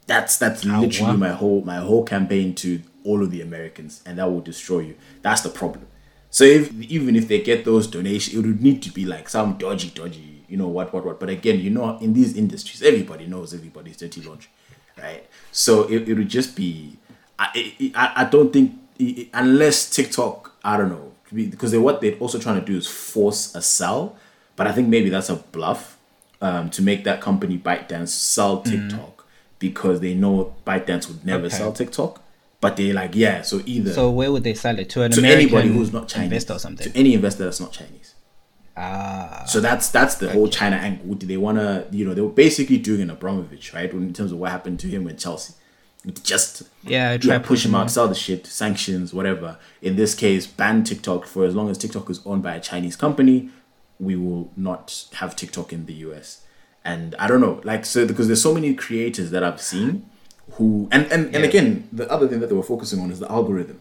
That's that's literally wow. my whole my whole campaign to all of the Americans, and that will destroy you. That's the problem. So if even if they get those donations, it would need to be like some dodgy, dodgy, you know what, what, what. But again, you know, in these industries, everybody knows everybody's dirty laundry, right? So it, it would just be, I, I, I I don't think i- i- unless TikTok, I don't know, because they, what they're also trying to do is force a sell, but I think maybe that's a bluff um, to make that company ByteDance sell TikTok because they know ByteDance would never Okay. sell TikTok. But they're like, yeah, so either So where would they sell it to an to American anybody who's not Chinese, investor or something? to any investor that's not Chinese. Ah, So that's that's the whole China angle. Do they want to, you know, they were basically doing an Abramovich, right? In terms of what happened to him with Chelsea, just yeah, try yeah, push him out, sell the shit, sanctions, whatever. In this case, ban TikTok for as long as TikTok is owned by a Chinese company. We will not have TikTok in the US. And I don't know, like so because there's so many creators that I've seen who and and, and Yeah. again the other thing that they were focusing on is the algorithm.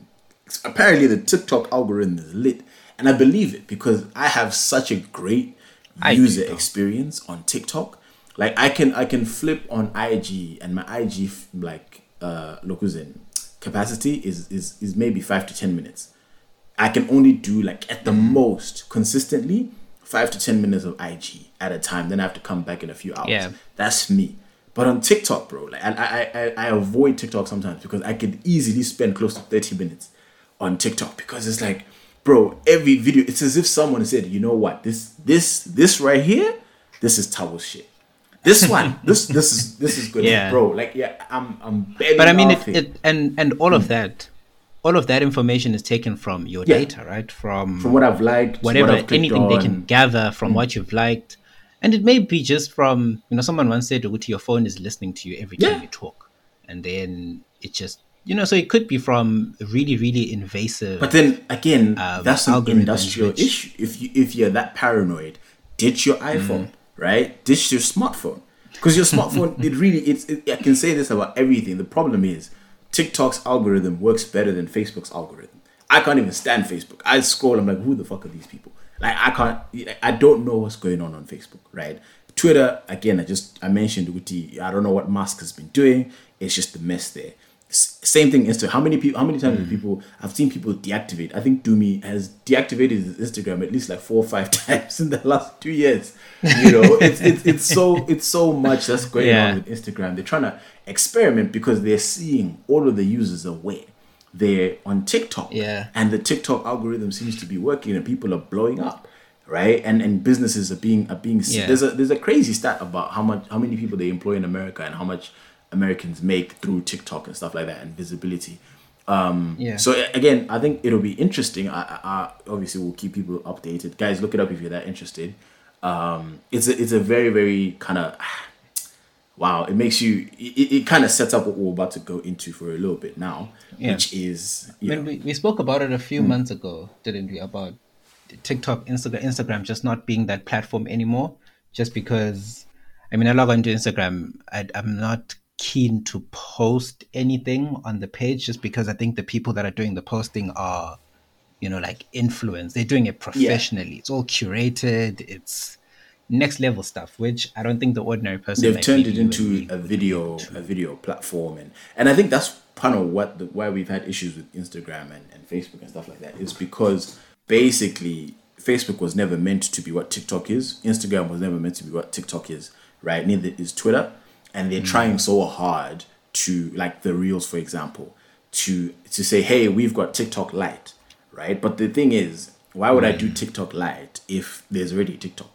Apparently the TikTok algorithm is lit. And I believe it because I have such a great I user experience on TikTok. Like I can I can flip on IG and my IG like uh Lokuzen capacity is is is maybe 5 to 10 minutes. I can only do like at the Mm-hmm. most consistently 5 to 10 minutes of IG at a time then I have to come back in a few hours. Yeah. That's me. But on TikTok, bro, like I, I I I avoid TikTok sometimes because I could easily spend close to 30 minutes on TikTok because it's like, bro, every video, it's as if someone said, you know what, this this this right here, this is Tabo shit. This one, this this is this is good, Yeah. bro. Like, yeah, I'm I'm barely. but I mean, it, it and and all of hmm. that, all of that information is taken from your Yeah. data, right? From, from what I've liked, whatever what I've anything they can gather from hmm. what you've liked, and it may be just from you know someone once said, "Uti, your phone is listening to you every time Yeah. you talk," and then it just you know so it could be from really really invasive. But then again, Um, that's an industrial which- issue. If you if you're that paranoid, ditch your iPhone, right? Ditch your smartphone because your smartphone it really it's it, I can say this about everything. The problem is TikTok's algorithm works better than Facebook's algorithm. I can't even stand Facebook. I scroll. I'm like, who the fuck are these people? Like I can't. I don't know what's going on on Facebook, right? Twitter again. I just I mentioned Uti. I don't know what Musk has been doing. It's just a mess there. S- Same thing Insta. How many people? How many times have hmm. people? I've seen people deactivate. I think Dumi has deactivated his Instagram at least like four or five times in the last two years. You know, it's it's it's so it's so much that's going Yeah. on with Instagram. They're trying to experiment because they're seeing all of the users aware they're on TikTok. Yeah. And the TikTok algorithm seems to be working and people are blowing up. Right? And and businesses are being are being Yeah. there's a there's a crazy stat about how much how many people they employ in America and how much Americans make through TikTok and stuff like that and visibility. Um, Yeah. So again, I think it'll be interesting. I, I, I obviously will keep people updated. Guys, look it up if you're that interested. Um, it's a it's a very very kind of wow. It makes you it, it kind of sets up what we're about to go into for a little bit now, Yeah. which is you When know, we, we spoke about it a few mm. months ago, didn't we? About TikTok, Instagram, Instagram just not being that platform anymore. Just because, I mean, I log onto Instagram, I, I'm not keen to post anything on the page, just because I think the people that are doing the posting are, you know, like influence. They're doing it professionally. It's all curated. It's next level stuff, which I don't think the ordinary person. they've like turned it into a video a video platform and and i think that's part of what the, why we've had issues with instagram and, and facebook and stuff like that is because basically facebook was never meant to be what tiktok is. Instagram was never meant to be what tiktok is right? Neither is twitter. And they're mm. trying so hard to like the reels for example to to say hey we've got tiktok lite right? But the thing is why would i do mm. tiktok lite if there's already tiktok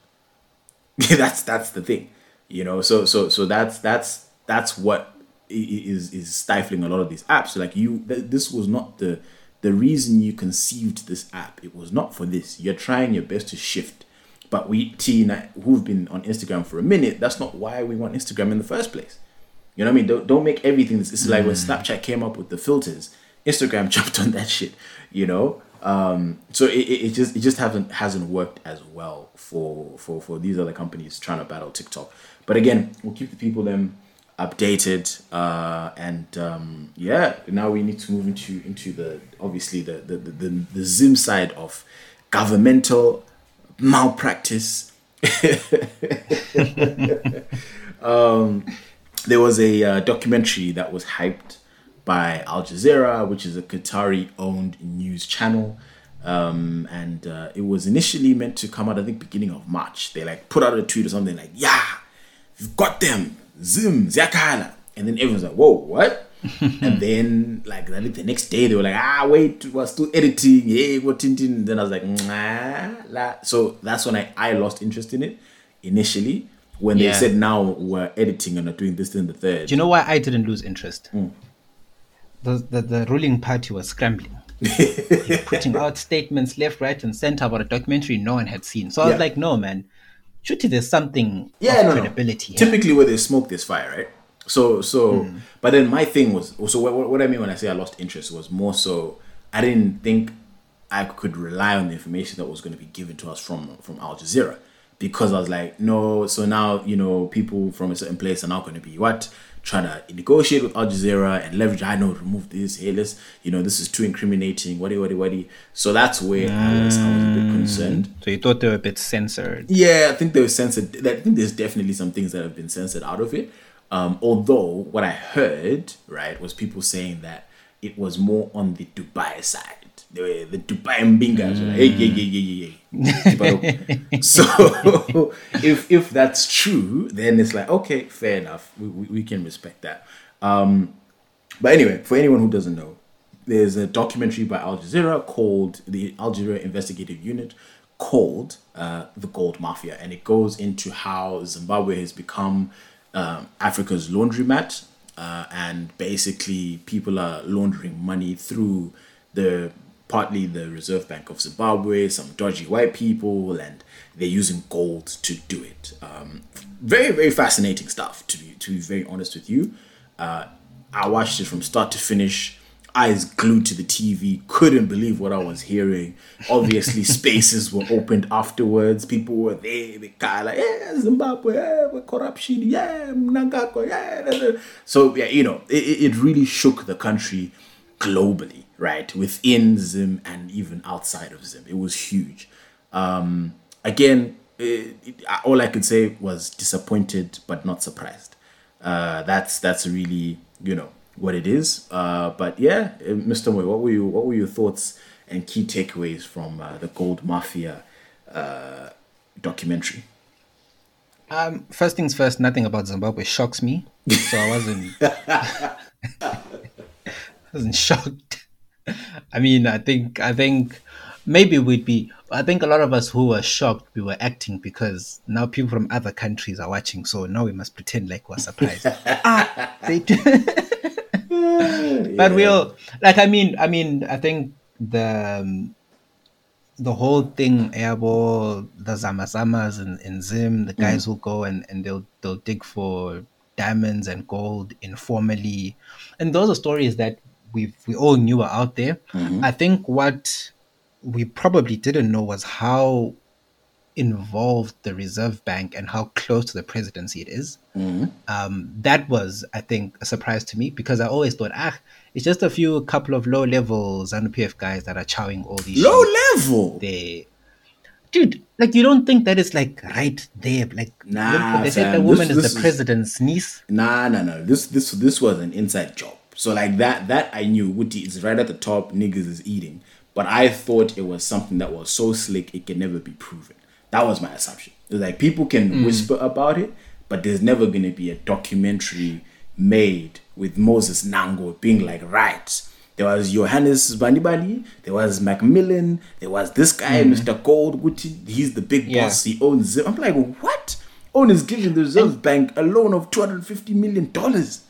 that's that's the thing you know? So so so that's that's that's what is is stifling a lot of these apps. Like you th- this was not the the reason you conceived this app. It was not for this. You're trying your best to shift. But we T and I, who've been on Instagram for a minute that's not why we want Instagram in the first place. You know what I mean? Don't, don't make everything this it's like when mm. Snapchat came up with the filters. Instagram jumped on that shit you know um so it, it, just it just hasn't hasn't worked as well for for for these other companies trying to battle tiktok. But again we'll keep the people them updated uh and um yeah now we need to move into into the obviously the the the, the, the zim side of governmental malpractice. Um there was a uh, documentary that was hyped by Al Jazeera, which is a Qatari owned news channel. Um, and uh, it was initially meant to come out, I think, beginning of March. They like put out a tweet or something like, yeah, we've got them, Zim, Zakala. And then everyone's like, whoa, what? and then, like, the next day, they were like, ah, wait, we're still editing. Yeah, what Tintin? And then I was like, nah, la. So that's when I, I lost interest in it initially. When Yeah. they said now we're editing and are doing this and the third. Do you know why I didn't lose interest? Hmm. The, the the ruling party was scrambling, putting out statements left, right, and center about a documentary no one had seen. So I was Yeah. like, no, man, surely there's something yeah, no, no. credibility. here. Typically, where there's smoke, there's fire, right? So, so, Hmm. but then my thing was, so what, what I mean when I say I lost interest was more so I didn't think I could rely on the information that was going to be given to us from from Al Jazeera because I was like, no, so now you know people from a certain place are now going to be what trying to negotiate with Al Jazeera and leverage. I know remove this. Hey, let's you know this is too incriminating. Whatty whatty whatty. So that's where I was I was a bit concerned. So you thought they were a bit censored. Yeah, I think they were censored. I think there's definitely some things that have been censored out of it. Um, although what I heard right was people saying that it was more on the Dubai side. The, the Dubai Mbingas like, hey, yeah, yeah, yeah, yeah, yeah. so if if that's true, then it's like okay, fair enough. We, we, we can respect that. Um, but anyway, for anyone who doesn't know, there's a documentary by Al Jazeera called the Al Jazeera Investigative Unit called uh, The Gold Mafia, and it goes into how Zimbabwe has become um, Africa's laundromat, uh, and basically people are laundering money through the partly the Reserve Bank of Zimbabwe, some dodgy white people, and they're using gold to do it. Um, very very fascinating stuff. To be to be very honest with you, uh, I watched it from start to finish, eyes glued to the TV, couldn't believe what I was hearing. Obviously, spaces were opened afterwards. People were there, they kind of like, yeah, Zimbabwe, yeah, corruption, yeah, Mnangagwa, yeah. da, da." So, yeah, you know, it it really shook the country globally, right? Within Zim and even outside of Zim. It was huge. Um, again, it, it, all I could say was disappointed but not surprised. Uh, that's that's really you know what it is. Uh, but yeah, uh, Mr. Moy, what were you what were your thoughts and key takeaways from uh, the Gold Mafia uh, documentary? Um, first things first, nothing about Zimbabwe shocks me, so I wasn't wasn't shocked. I mean, I think, I think maybe we'd be. I think a lot of us who were shocked, we were acting because now people from other countries are watching. So now we must pretend like we're surprised. ah, they do. but we'll like. I mean, I mean, I think the um, the whole thing, airball, the zamazamas in, in Zim, the guys who go and, and they'll they'll dig for diamonds and gold informally, and those are stories that we we all knew were out there. I think what we probably didn't know was how involved the Reserve Bank and how close to the presidency it is. Um, that was, I think, a surprise to me because I always thought, ah, it's just a few, couple of low levels and PF guys that are chowing all these. Low level. They, dude, like you don't think that is like right there, like Nah, they said the woman this- is this the is- president's niece. Nah, nah, nah. This this this was an inside job. So like that that I knew Woody is right at the top. Niggas is eating, but I thought it was something that was so slick it can never be proven. That was my assumption. It was like people can mm. whisper about it, but there's never gonna be a documentary made with Moses Nango being like, right. There was Johannes Bandibali, there was Macmillan, there was this guy, Mr. Gold, Woody, he's the big Yeah. boss, he owns it. I'm like, what? Own is giving the Reserve Bank a loan of two hundred fifty million dollars.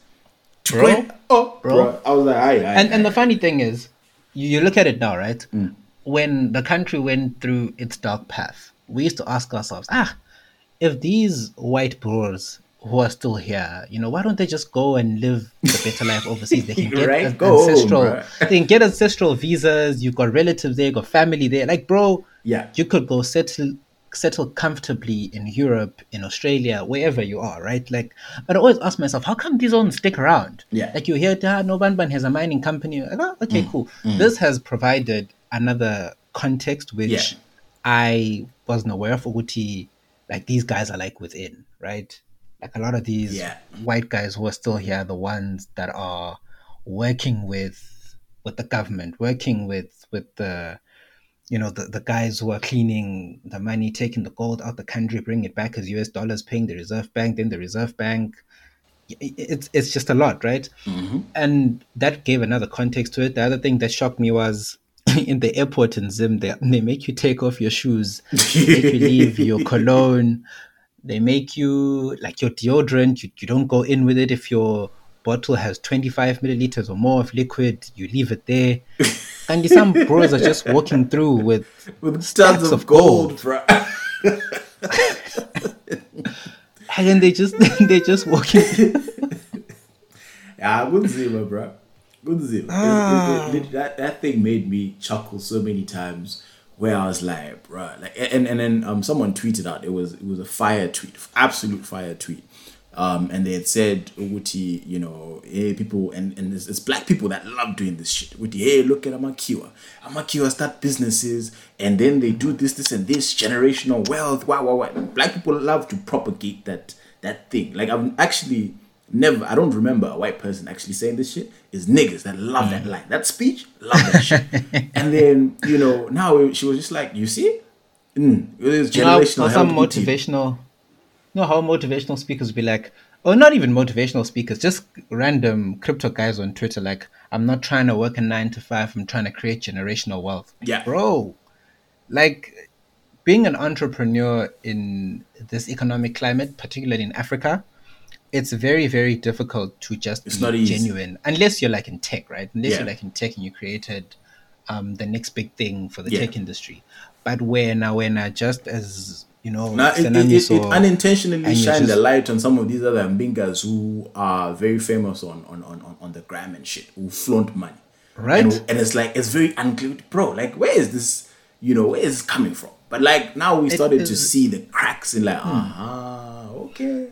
Bro, oh, bro. bro. I was like, aye, aye, and and the funny thing is, you, you look at it now, right? Mm. When the country went through its dark path, we used to ask ourselves, ah, if these white bros who are still here, you know, why don't they just go and live the better life overseas? They can get Right? an- Go home, ancestral, bruh. they can get ancestral visas. You've got relatives there, you've got family there. Like, bro, Yeah. you could go settle settle comfortably in Europe, in Australia, wherever you are, right? Like, but I always ask myself, how come these don't stick around? Yeah. Like you hear, ah, no Banban has a mining company. Like, oh, okay, cool. This has provided another context which Yeah. I wasn't aware of. Uguti, like these guys are like within, right? Like a lot of these Yeah. white guys who are still here, are the ones that are working with with the government, working with with the you know the, the guys who are cleaning the money, taking the gold out of the country, bringing it back as US dollars, paying the Reserve Bank, then the Reserve Bank. It's it's just a lot, right? Mm-hmm. And that gave another context to it. The other thing that shocked me was in the airport in Zim, they they make you take off your shoes, they make you leave your cologne, they make you like your deodorant. You, you don't go in with it if your bottle has 25 milliliters or more of liquid. You leave it there. And some bros are just walking through with With stacks of, of gold, gold. bro. and then they just they just walking yeah, good zero, bro. Good zero. It- it- it- that that thing made me chuckle so many times. Where I was like, bro, like, and and then um, someone tweeted out it was it was a fire tweet, absolute fire tweet. Um, and they had said, Uti, you know, hey, people, and, and it's, it's black people that love doing this shit. Uti, hey, look at Amakiwa. Amakiwa start businesses, and then they do this, this, and this generational wealth. Wow, wow, wow. Black people love to propagate that that thing. Like, I've actually never, I don't remember a white person actually saying this shit. Is niggas that love that line. That speech, love that shit. and then, you know, now she was just like, you see? Mm, it is You know, generational. some motivational know how motivational speakers be like or not even motivational speakers just random crypto guys on twitter like i'm not trying to work a nine to five i'm trying to create generational wealth Yeah. bro like being an entrepreneur in this economic climate particularly in africa it's very very difficult to just It's be genuine unless you're like in tech right unless Yeah. you're like in tech and you created um, the next big thing for the Yeah. tech industry but where now when I just as you know Now, it, it, it, it unintentionally shined the just- light on some of these other mbingas who are very famous on on, on, on, on the gram and shit, who flaunt money. Right. And, and it's like, it's very unclear. Bro, like, where is this, you know, where is this coming from? But like, now we started to see the cracks in like, ah, okay.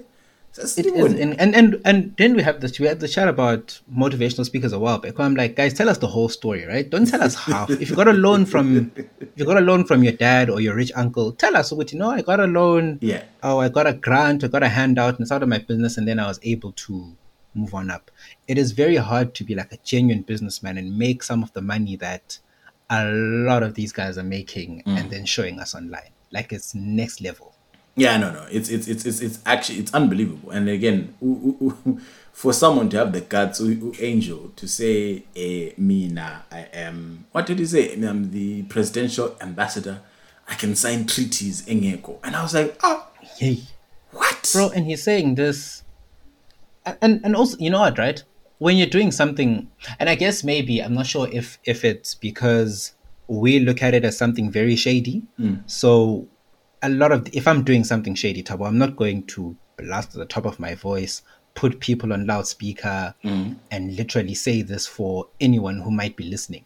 That's It is, and, and and and then we have this. We had the chat about motivational speakers a while back. I'm like, guys, tell us the whole story, right? Don't tell us half. if you got a loan from, if you got a loan from your dad or your rich uncle, tell us what you know. I got a loan. Yeah. Oh, I got a grant. I got a handout, and it's out of my business, and then I was able to move on up. It is very hard to be like a genuine businessman and make some of the money that a lot of these guys are making, Mm. and then showing us online. Like it's next level. Yeah, no, no. It's it's it's it's, it's actually it's unbelievable. And again, for someone to have the guts, Angel, to say, eh, "Me now, I am." What did he say? I'm the presidential ambassador. I can sign treaties, Engeko. And I was like, "Oh, Yay. what, bro and he's saying this and and also you know what right when you're doing something and i guess maybe i'm not sure if if it's because we look at it as something very shady so a lot of if i'm doing something shady Tabo, i'm not going to blast at the top of my voice put people on loudspeaker and literally say this for anyone who might be listening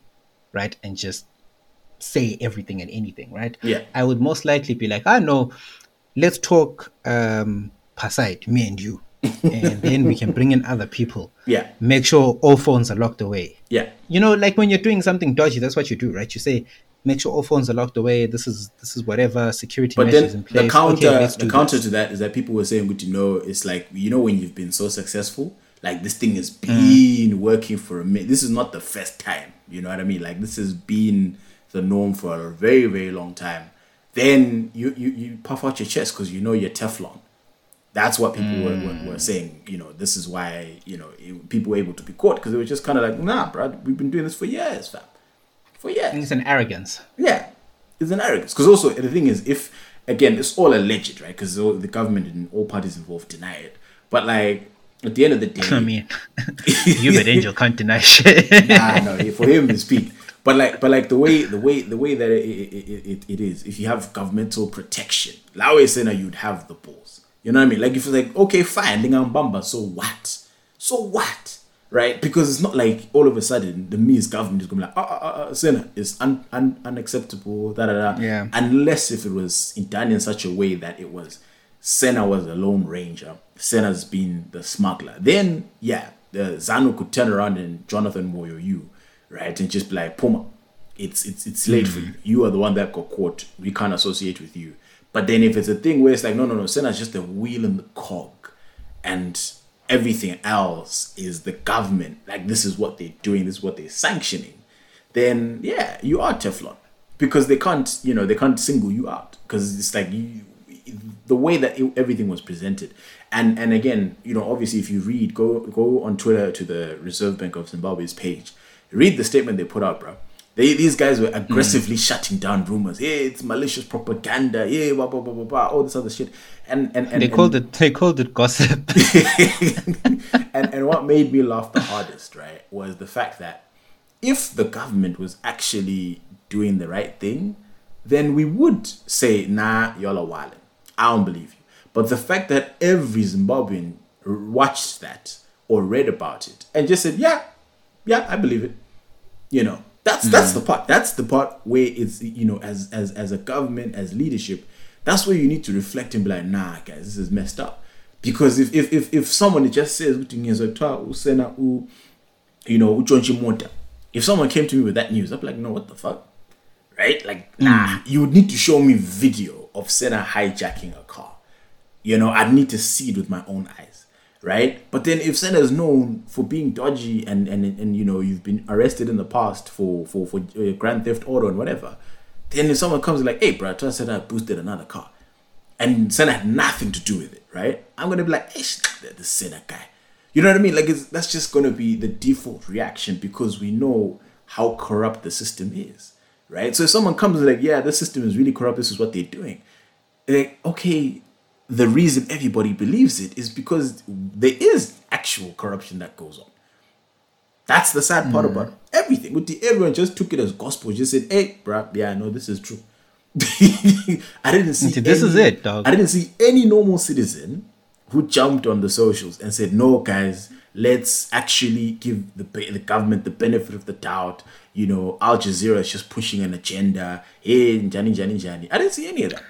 right? And just say everything and anything right? Yeah. i would most likely be like i know let's talk um per side me and you. And then we can bring in other people. Yeah. make sure all phones are locked away. Yeah, you know like when you're doing something dodgy that's what you do right? You say make sure all phones are locked away this is this is whatever security but measures then in place the counter okay, the counter this. to that is that people were saying, "Good to know." It's like you know when you've been so successful, like this thing has Mm. been working for a minute. This is not the first time. You know what I mean? Like this has been the norm for a very very long time. Then you you you puff out your chest because you know you're Teflon. That's what people were, were, were saying. You know, this is why you know it, people were able to be caught because they were just kind of like, nah, bro, we've been doing this for years, fam, for years. it's an arrogance Yeah, it's an arrogance. Because also the thing is, if again, it's all alleged, right? Because the government and all parties involved deny it. But like at the end of the day, i mean you but angel can't deny shit nah, no, for him to speak. But like, but like the way, the way, the way that it, it, it, it is, if you have governmental protection, Lawe Sena, you'd have the balls. You know what I mean? Like if it's like, okay, fine, Lingambamba, so what? So what? Right? Because it's not like all of a sudden the Mies government is going to be like, ah, ah, ah, ah, Sena is un, un, unacceptable, da da da. Yeah. Unless if it was done in such a way that it was Senna was the lone ranger, Senna's been the smuggler. Then, yeah, the Zanu could turn around and Jonathan Moyo you, right? And just be like, Puma, it's it's it's late for you. You are the one that got caught. We can't associate with you. But then if it's a thing where it's like, no, no, no, Senna's just a wheel in the cog and everything else is the government, like this is what they're doing, this is what they're sanctioning, then yeah, you are Teflon. Because they can't, you know, they can't single you out. Because it's like you the way that it, everything was presented and and again you know obviously if you read go go on twitter to the reserve bank of zimbabwe's page read the statement they put out bro they, these guys were hmm. aggressively shutting down rumors yeah it's malicious propaganda yeah blah blah blah blah, blah all this other shit and and, and they and- called it they called it gossip and and what made me laugh the hardest, right, was the fact that if the government was actually doing the right thing, then we would say, nah, y'all are wilding. I don't believe you. But the fact that every Zimbabwean watched that or read about it and just said, yeah, yeah, I believe it. You know, that's that's the mm. part. That's the part where it's you know, as as as a government, as leadership, that's where you need to reflect and be like, nah, guys, this is messed up. Because if if if, if someone just says ukuthi ngiyezothiwa usena u you know if someone came to me with that news i'd be like no what the fuck right like nah mm. you would need to show me video of Senna hijacking a car you know i'd need to see it with my own eyes right but then if Senna is known for being dodgy and and and you know you've been arrested in the past for for for uh, grand theft auto and whatever then if someone comes like hey bro I said I boosted another car and Senna had nothing to do with it, right? I'm gonna be like, hey, the Senna guy. You know what I mean? Like, that's just gonna be the default reaction because we know how corrupt the system is, right? So if someone comes like, yeah, this system is really corrupt. This is what they're doing. Like, okay, the reason everybody believes it is because there is actual corruption that goes on. That's the sad part hmm. about it. everything. With the, everyone just took it as gospel. Just said, "Hey, bruh, yeah, I know this is true." I didn't see. This is it, dog. I didn't see any normal citizen who jumped on the socials and said, "No, guys, let's actually give the the government the benefit of the doubt." You know, Al Jazeera is just pushing an agenda. Hey, Jani, Jani, Jani. I didn't see any of that.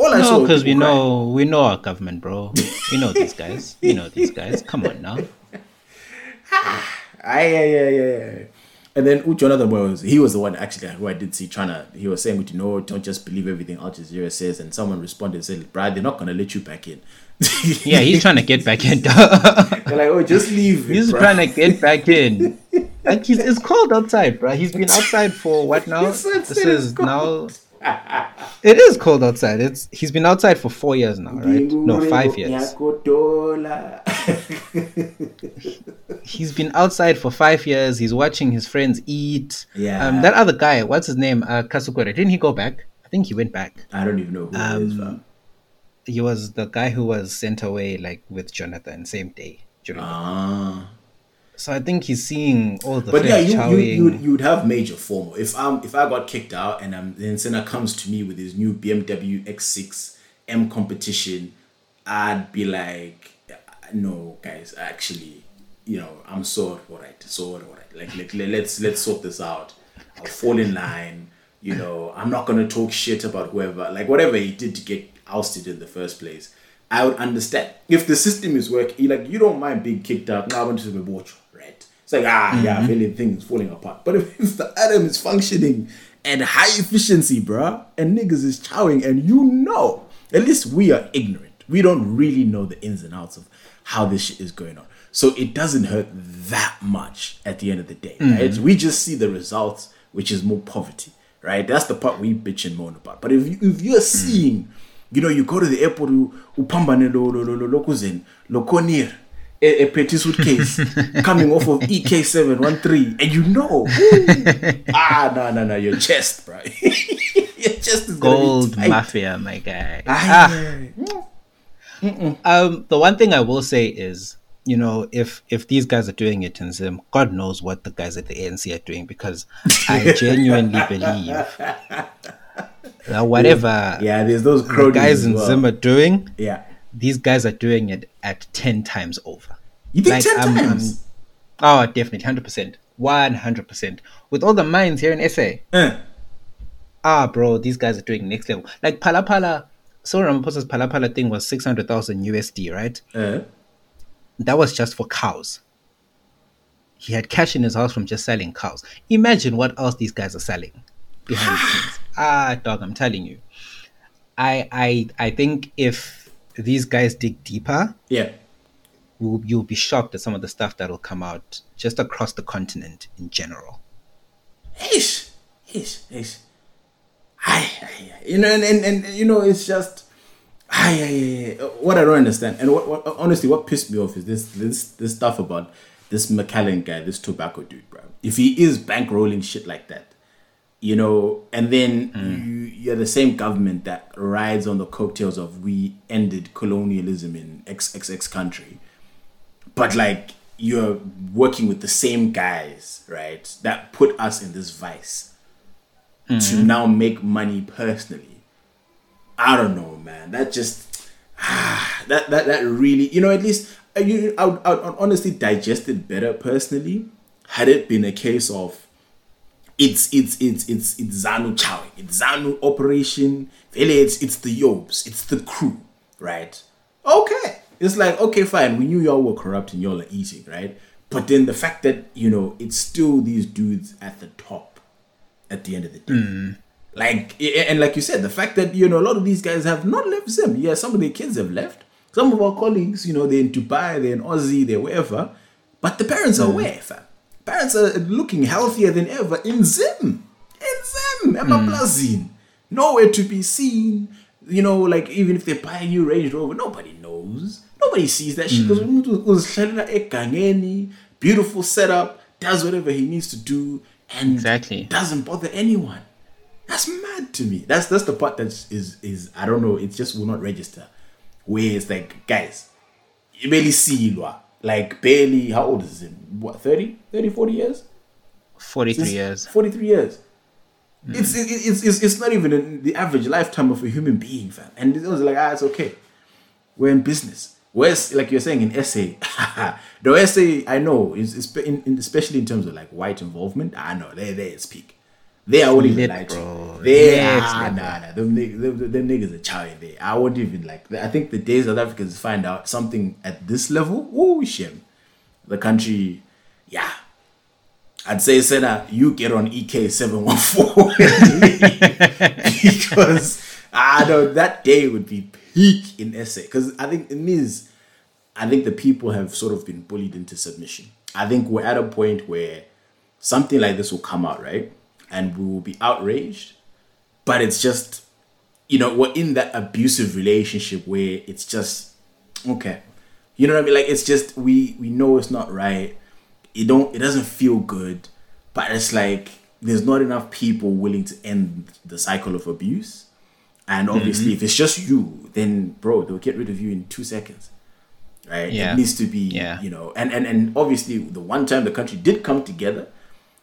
All I no because we know we know our government bro. We know these guys. We know these guys. Come on now. Ah, yeah, yeah, yeah, yeah. And then Uche, another boy was he was the one actually who I did see trying to he was saying you know don't just believe everything Al Jazeera says. And someone responded and said Brad they're not gonna let you back in. yeah he's trying to get back in They're like oh just leave. he's bruh." trying to get back in. Like he's it's cold outside bro he's been outside for what now? This is is now It is cold outside. It's he's been outside for four years now, right? No, five years. He's been outside for five years. He's watching his friends eat. Yeah. Um, that other guy, what's his name? Uh, Kasukuwere. Didn't he go back? I think he went back. I don't even know who it is, fam. He was the guy who was sent away like with Jonathan same day. During Ah. So I think he's seeing all the But yeah, you, you, you'd, you'd have major FOMO. If I'm if I got kicked out and um, then Senna comes to me with his new BMW X6 M competition, I'd be like, no, guys, actually, you know, I'm so alright, so alright. Like, like let's let's sort this out. I'll fall in line. You know, I'm not gonna talk shit about whoever, like whatever he did to get ousted in the first place. I would understand if the system is working. Like you don't mind being kicked out. Now I want to be watch, right? It's like ah yeah, feeling things falling apart. But if, if the atom is functioning at high efficiency, bruh, and niggas is chowing, and you know, at least we are ignorant. We don't really know the ins and outs of how this shit is going on. So it doesn't hurt that much at the end of the day, right? We just see the results, which is more poverty, right? That's the part we bitch and moan about. But if you, if you're seeing, you know, you go to the airport, u- upambane lo a, a petty suitcase coming off of E EK713, and you know, ah, no, no, no, your chest, bro, your chest is Gold mafia, my guy. Ah, Ah, Um, the one thing I will say is, you know, if if these guys are doing it in Zim, God knows what the guys at the ANC are doing because I genuinely believe that whatever yeah, there's those the guys in well. Zim are doing, Yeah, these guys are doing it at ten times over. you think Like, ten I'm- times? Oh, definitely, hundred percent, one hundred percent. With all the mines here in SA, Eh, ah, bro, these guys are doing next level. Like Phala Phala, so Ramaphosa's Phala Phala thing was six hundred thousand USD, right? eh. That was just for cows. He had cash in his house from just selling cows. Imagine what else these guys are selling behind the scenes. Ah, dog, I'm telling you. I I I think if these guys dig deeper, Yeah. you'll, you'll be shocked at some of the stuff that'll come out just across the continent in general. Ish, ish, ish. Ay. You know, and, and, and you know, it's just, ay. what I don't understand, and what, what honestly, what pissed me off is this, this, this stuff about this McAllen guy, this tobacco dude, bro. If he is bankrolling shit like that, you know, and then you, you're the same government that rides on the coattails of we ended colonialism in XXX country, but like you're working with the same guys, right, that put us in this vice to now make money personally. I don't know, man. That just ah, that that that really, you know, at least uh, you, I would, I would honestly digest it better personally had it been a case of it's it's it's it's it's Zanu chowing, it's Zanu operation. Really, it's it's the Yobs, it's the crew, right? Okay, it's like okay, fine. We knew y'all were corrupt and y'all are eating, right? But then the fact that you know it's still these dudes at the top at the end of the day. Mm. Like and like you said, the fact that you know a lot of these guys have not left Zim. Yeah, some of their kids have left. Some of our colleagues, you know, they're in Dubai, they're in Aussie, they're wherever. But the parents are mm. where, fam? Parents are looking healthier than ever in Zim. In Zim, Emma Nowhere to be seen. You know, like even if they buy a new Range Rover, nobody knows. Nobody sees that shit because mm. egangeni, beautiful setup, does whatever he needs to do, and Exactly. doesn't bother anyone. That's mad to me. That's that's the part that is is I don't know. It just will not register. Where it's like, guys, you barely see Ilwa. Like barely. How old is him? What 30? 30, 40 years? 43 Since- years. 43 years. It's, it, it's, it's, it's not even in the average lifetime of a human being, fam. And it was like, ah, it's okay. We're in business. Whereas, like you're saying in SA, the SA I know is, is in, in, especially in terms of like white involvement. I know they they at peak. They I wouldn't even lie to bro. you. They ah, lit, nah nah them, niggas- them, them niggas are chowing there. I wouldn't even like. I think the day South Africans find out something at this level, oh shit, the country, yeah. I'd say Senna, you get on EK seven one four because I know that day would be peak in SA. Because I think it means I think the people have sort of been bullied into submission. I think we're at a point where something like this will come out, right? And we will be outraged. but it's just you know we're in that abusive relationship where it's just okay you know what i mean like it's just we we know it's not right it don't it doesn't feel good but it's like there's not enough people willing to end the cycle of abuse and obviously Mm-hmm. if it's just you then bro they'll get rid of you in two seconds right Yeah. it needs to be Yeah. you know and and and obviously the one time the country did come together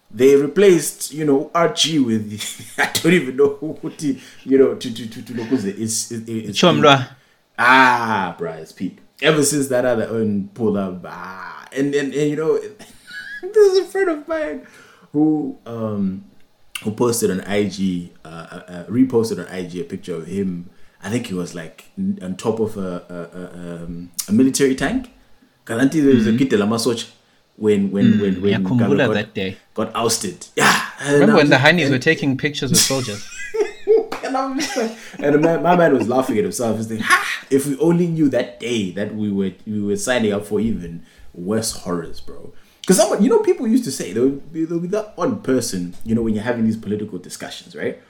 they replaced you know Archie with I don't even know who to you know to to to to look it's it, it's Chomlwa. ah bruh it's peak ever since that other one pulled up ah and and, and you know there's a friend of mine who um who posted on IG uh, uh, uh reposted on IG a picture of him. I think he was like on top of a a, a, um, a military tank. Until there was a kid Lamasoch when when when when Mm-hmm. got, that day. got ousted yeah Remember when the and- were taking pictures with soldiers? and like, and my, my man was laughing at himself. He's like, ha! If we only knew that day that we were we were signing up for even worse horrors, bro. Because someone, you know, people used to say there would be, there would be that one person, you know, when you're having these political discussions, right?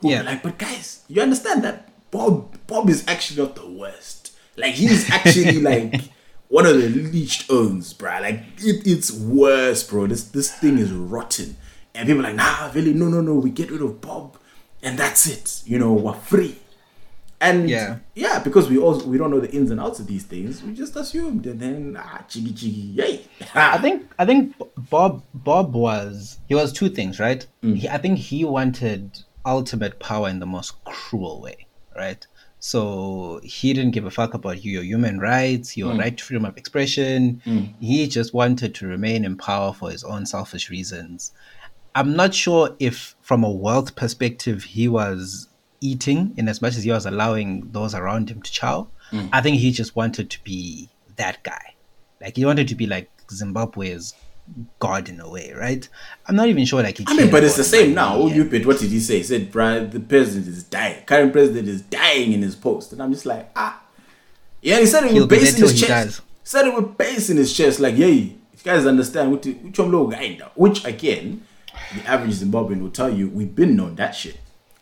Who Yeah. yeah. Like, but guys, you understand that Bob Bob is actually not the worst. Like, he's actually like one of the leached owns, bro. Like, it, it's worse, bro. This this thing is rotten. And people are like, nah, really, no, no, no. We get rid of Bob, and that's it. You know, we're free. And Yeah. yeah, because we also we don't know the ins and outs of these things, we just assumed, and then ah, chiggy chiggy, yay. I think I think Bob Bob was he was two things, right? He, I think he wanted ultimate power in the most cruel way, right? So he didn't give a fuck about your human rights, your mm. right to freedom of expression. Mm. He just wanted to remain in power for his own selfish reasons. I'm not sure if, from a wealth perspective, he was eating in as much as he was allowing those around him to chow. Mm. I think he just wanted to be that guy. Like he wanted to be like Zimbabwe's god in a way, right? I'm not even sure. Like he I mean, but it's the same now. Oh, you bet. What did he say? He said, "Brian, the president is dying. Current president is dying in his post." And I'm just like, ah, yeah. He said it He'll with bass in his chest. dies. He said it with bass in his chest, like, "Yay, you guys understand what which one low guy? Which again, the average Zimbabwean will tell you, we've been known that shit.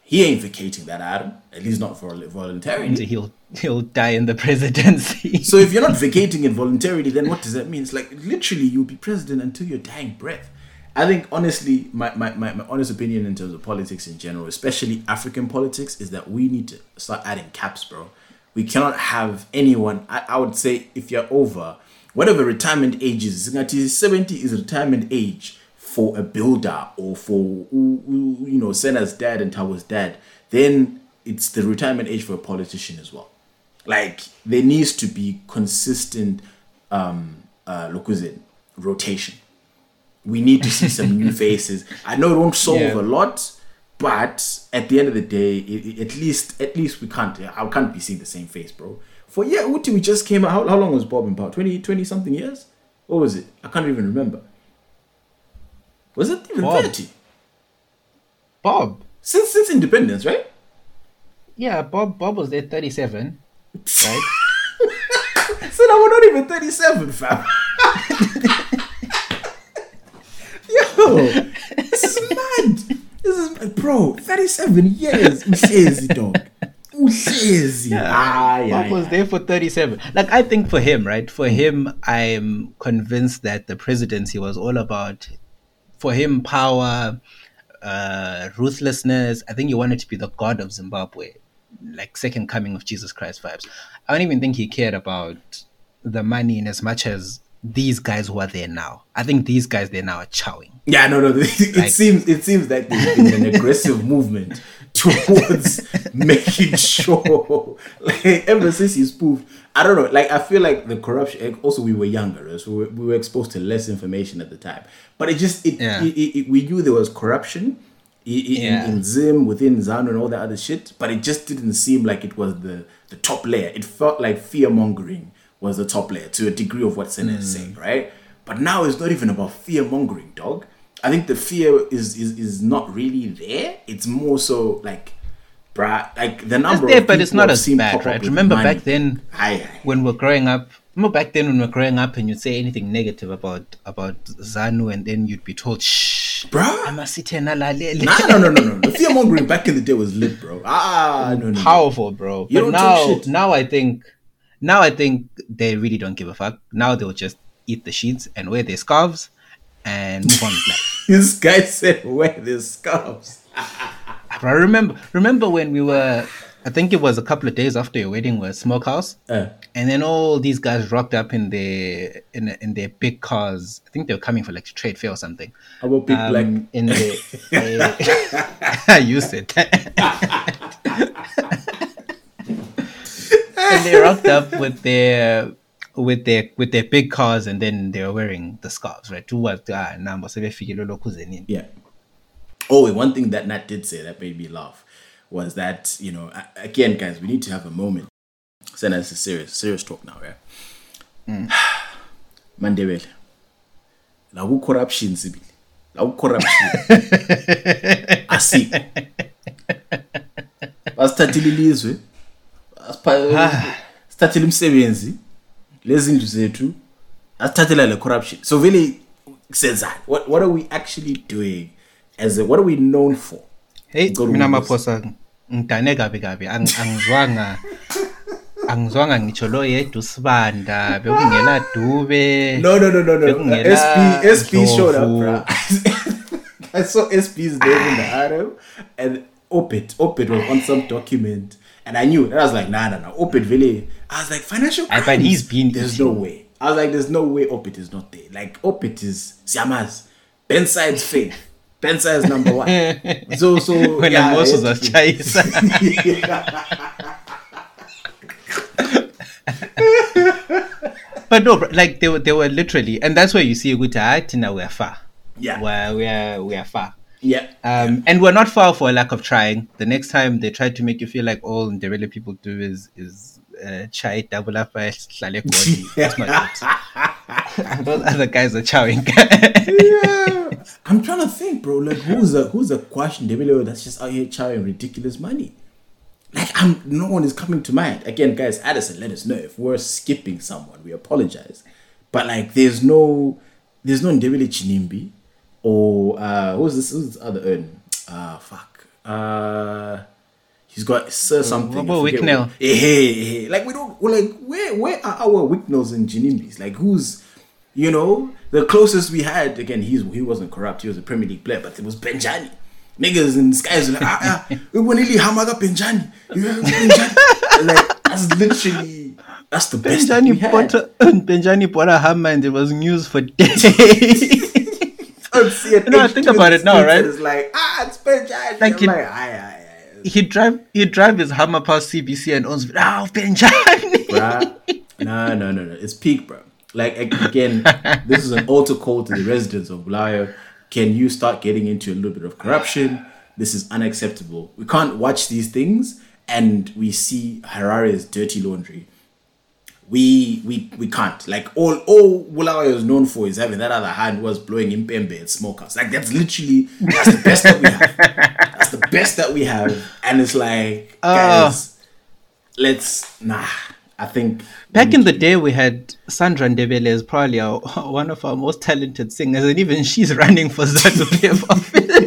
He ain't vacating that Adam. at least not for voluntarily. he'll he'll die in the presidency. So if you're not vacating it voluntarily, then what does that mean? It's like literally you'll be president until your dying breath. I think honestly, my, my, my, my honest opinion in terms of politics in general, especially African politics, is that we need to start adding caps, bro. We cannot have anyone. I, I would say if you're over whatever retirement age is, 70 is retirement age for a builder or for you know Senna's dad and Tawa's dad, then it's the retirement age for a politician as well. Like there needs to be consistent um uh look rotation. We need to see some new faces. I know it won't solve Yeah. a lot but at the end of the day it, it- at least at least we can't i can't be seeing the same face bro. For yeah Uti, we just came out. How, how long was bob in power? 20 20 something years? What was it? I can't even remember was it even Bob. 30 Bob, since since independence right yeah, Bob Bob was there 37, right? so now we're not even 37 fam Yo, this is mad. This is mad. bro. Thirty-seven years. Uhlezi, dog. Uhlezi. Ah, yeah, Bob was there for 37. Like, I think for him, right? For him, I'm convinced that the presidency was all about, for him, power, uh, ruthlessness. I think he wanted to be the god of Zimbabwe, like second coming of Jesus Christ vibes. I don't even think he cared about the money in as much as these guys who are there now. I think these guys there now are chowing. Yeah, no, no. It Like- seems it seems like there's been an aggressive movement towards making sure, like ever since he spoofed. I don't know. Like I feel like the corruption. Also, we were younger, so we were, we were exposed to less information at the time. But it just it, Yeah. it, it, it- we knew there was corruption. i- i- Yeah. In, in Zim, within Zanu, and all that other shit, but it just didn't seem like it was the the top layer. It felt like fear mongering was the top layer to a degree of what Senna is mm. saying, right? But now it's not even about fear mongering, dog. I think the fear is, is is not really there. It's more so like, bruh, like the number. It's there, but it's not as bad, right? Remember money. back then Aye, aye. when we're growing up. Remember back then when we we're growing up and you'd say anything negative about about Zanu and then you'd be told, shh, eish Bruh. amasithena lalela Nah, no, no, no, no. The fear mongering back in the day was lit, bro. Ah, no, no, powerful, bro. You but now, now I think, now I think they really don't give a fuck. Now they'll just eat the sheets and wear their scarves and move on with life. This guy said wear the scarves. I remember, remember when we were, I think it was a couple of days after your wedding, was smokehouse, Uh, and then all these guys rocked up in their in in their big cars. I think they were coming for like a trade fair or something. about big Um, black. in the, I said it. and they rocked up with their with their with their big cars, and then they were wearing the scarves, right? Who was ah, number sebefikile lokhu zenini. Yeah. Oh, and one thing that Nat did say that made me laugh was that, you know, again, guys, we need to have a moment. Send us a serious, serious talk now, yeah? Mandebele. La corruption sibili. La corruption. Asikho. Basithathile ilizwe. Sithathile umsebenzi. Lezi ndlu zethu. Asithathela le corruption. So really senzani? What what are we actually doing? As a, what are we known for? Hey, mina Windows. maphosa ngidane kabi kabi Ang- angizwanga angizwanga ngitsho lo yedwa usibanda bekungela dube No, no, no, no, no. SP, SP showed up, bro. I saw SP's name in the item, and Opit, Opit was on some document, and I knew. And I was like, nah, nah, nah. Opit really. I was like, financial I crimes. bet he's been There's eating. no way. I was like, there's no way Opit is not there. Like Opit is Siamaz, Ben Side's faith. Ben Side's number one. So, so when yeah, yeah, it's- uzachayisa but no like they were they were literally and that's where you see hayi thina we are far Yeah. We're- we are we are far yeah. um, and we're not far for a lack of trying. The next time they try to make you feel like all the really people do is is uh, chai double up by Hlale Godi. That's my fault. Those other guys are chowing. yeah. I'm trying to think, bro. Like, who's a who's a question that's just out here charging ridiculous money? Like, I'm no one is coming to mind. Again, guys, Addison, let us know if we're skipping someone. We apologize, but like, there's no there's no Debele Ginimbi or uh, who's this? Who's this other urn? Ah, fuck. Uh. He's got Sir something. forget Wicknell? Hey, hey, hey. Like we don't like where where are our Wicknells and Ginimbis? Like who's you know the closest we had again? He's he wasn't corrupt. He was a Premier League player, but it was Benjani. Niggas in the skies like ah ah. We to hamaga Benjani. Benjani. like that's literally that's the best. that we Benjani had. Benjani bought a Hummer and it was news for days. Don't see it. No, I think about it now, right? It's like ah, it's Benjani. Like I'm it- like aye, aye, aye. he drive he drive his Hummer past CBC and owns oh ah, Benjani. bruh. No, no, no, no. It's peak, bro. Like again, this is an altar call to the residents of Bulawayo. Can you start getting into a little bit of corruption? This is unacceptable. We can't watch these things and we see Harare's dirty laundry. We we we can't. Like all all Bulawayo is known for is having that other hand was blowing in Pembe at smokers. Like that's literally that's the best that we have. That's the best that we have. And it's like uh. guys, let's nah. I think Back in the day, we had Sandra Ndebele is probably our, one of our most talented singers, and even she's running for ZANU office.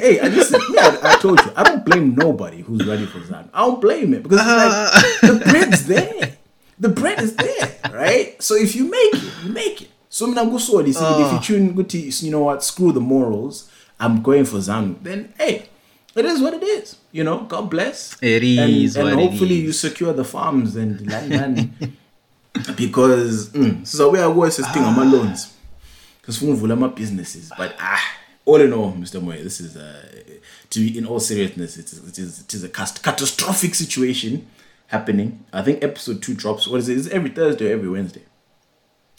Hey. I me, I, told you. I don't blame nobody who's ready for Zan. I don't blame it because it's like the bread's there. The bread is there, right? So if you make it, you make it. So mina see if you tune guti, you know what? Screw the morals. I'm going for Zanu. Then hey, it is what it is. You know, God bless. It is and, is and hopefully you secure the farms and land, because mm, so we are always thing on my loans because my businesses but ah all in all mr moy this is uh to be in all seriousness it is it is, it is a cast- catastrophic situation happening i think episode 2 drops what is it is it every thursday or every wednesday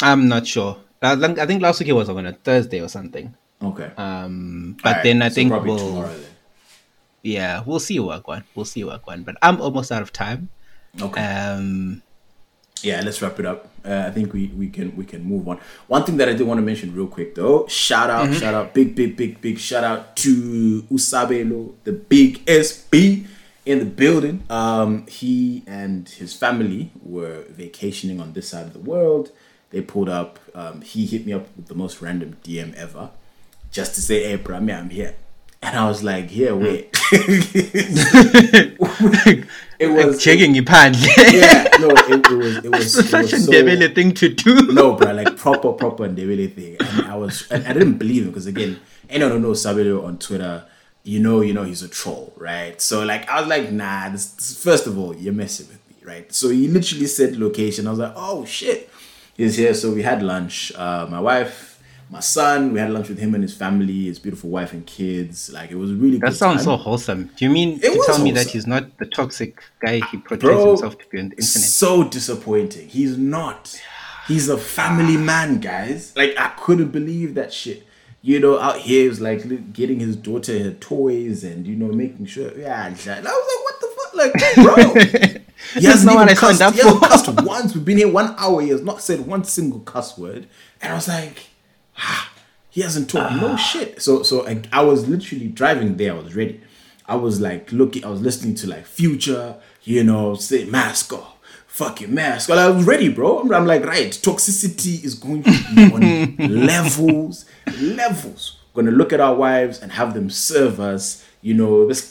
I'm not sure. I think I think last week it was on a Thursday or something. okay Um, but Alright, then I so think probably we'll tomorrow then yeah we'll see work one. We'll see work one. But I'm almost out of time. okay Um, yeah let's wrap it up. Uh, i think we we can we can move on. One thing that i did want to mention real quick though shout out shout out big big big big shout out to usabelo the big sb in the building. Um he and his family were vacationing on this side of the world. They pulled up um he hit me up with the most random dm ever just to say, "Hey, bro, I'm here." And I was like, "Here, wait." it was like checking your pants. yeah, no, it, it was it was That's such was a Ndebele thing to do. no, bro, like proper proper Ndebele thing. And I was, and I didn't believe him because again, anyone who knows Sabelo on Twitter, you know, you know, he's a troll, right? So like, I was like, nah. This, this, first of all, you're messing with me, right? So he literally said location. I was like, oh shit, he's here. So we had lunch. Uh, my wife my son. We had lunch with him and his family, his beautiful wife and kids. Like it was really. That sounds time. so wholesome. Do you mean it to tell wholesome. me that he's not the toxic guy he ah, portrays Bro, himself to be on the internet? So disappointing. He's not. He's a family man, guys. Like I couldn't believe that shit. You know, out here, he was like getting his daughter her toys and you know making sure. Yeah, I was like, what the fuck, like, bro. He hasn't even cussed. He hasn't cussed once. We've been here one hour. He has not said one single cuss word. And I was like, he hasn't told no ah. shit. So so I, I was literally driving there. I was ready. I was like looking. I was listening to like Future. You know, say mask off. Fucking mask. Well, I was ready, bro. I'm, I'm like, right. Toxicity is going to be on levels, levels. We're gonna look at our wives and have them serve us. You know, this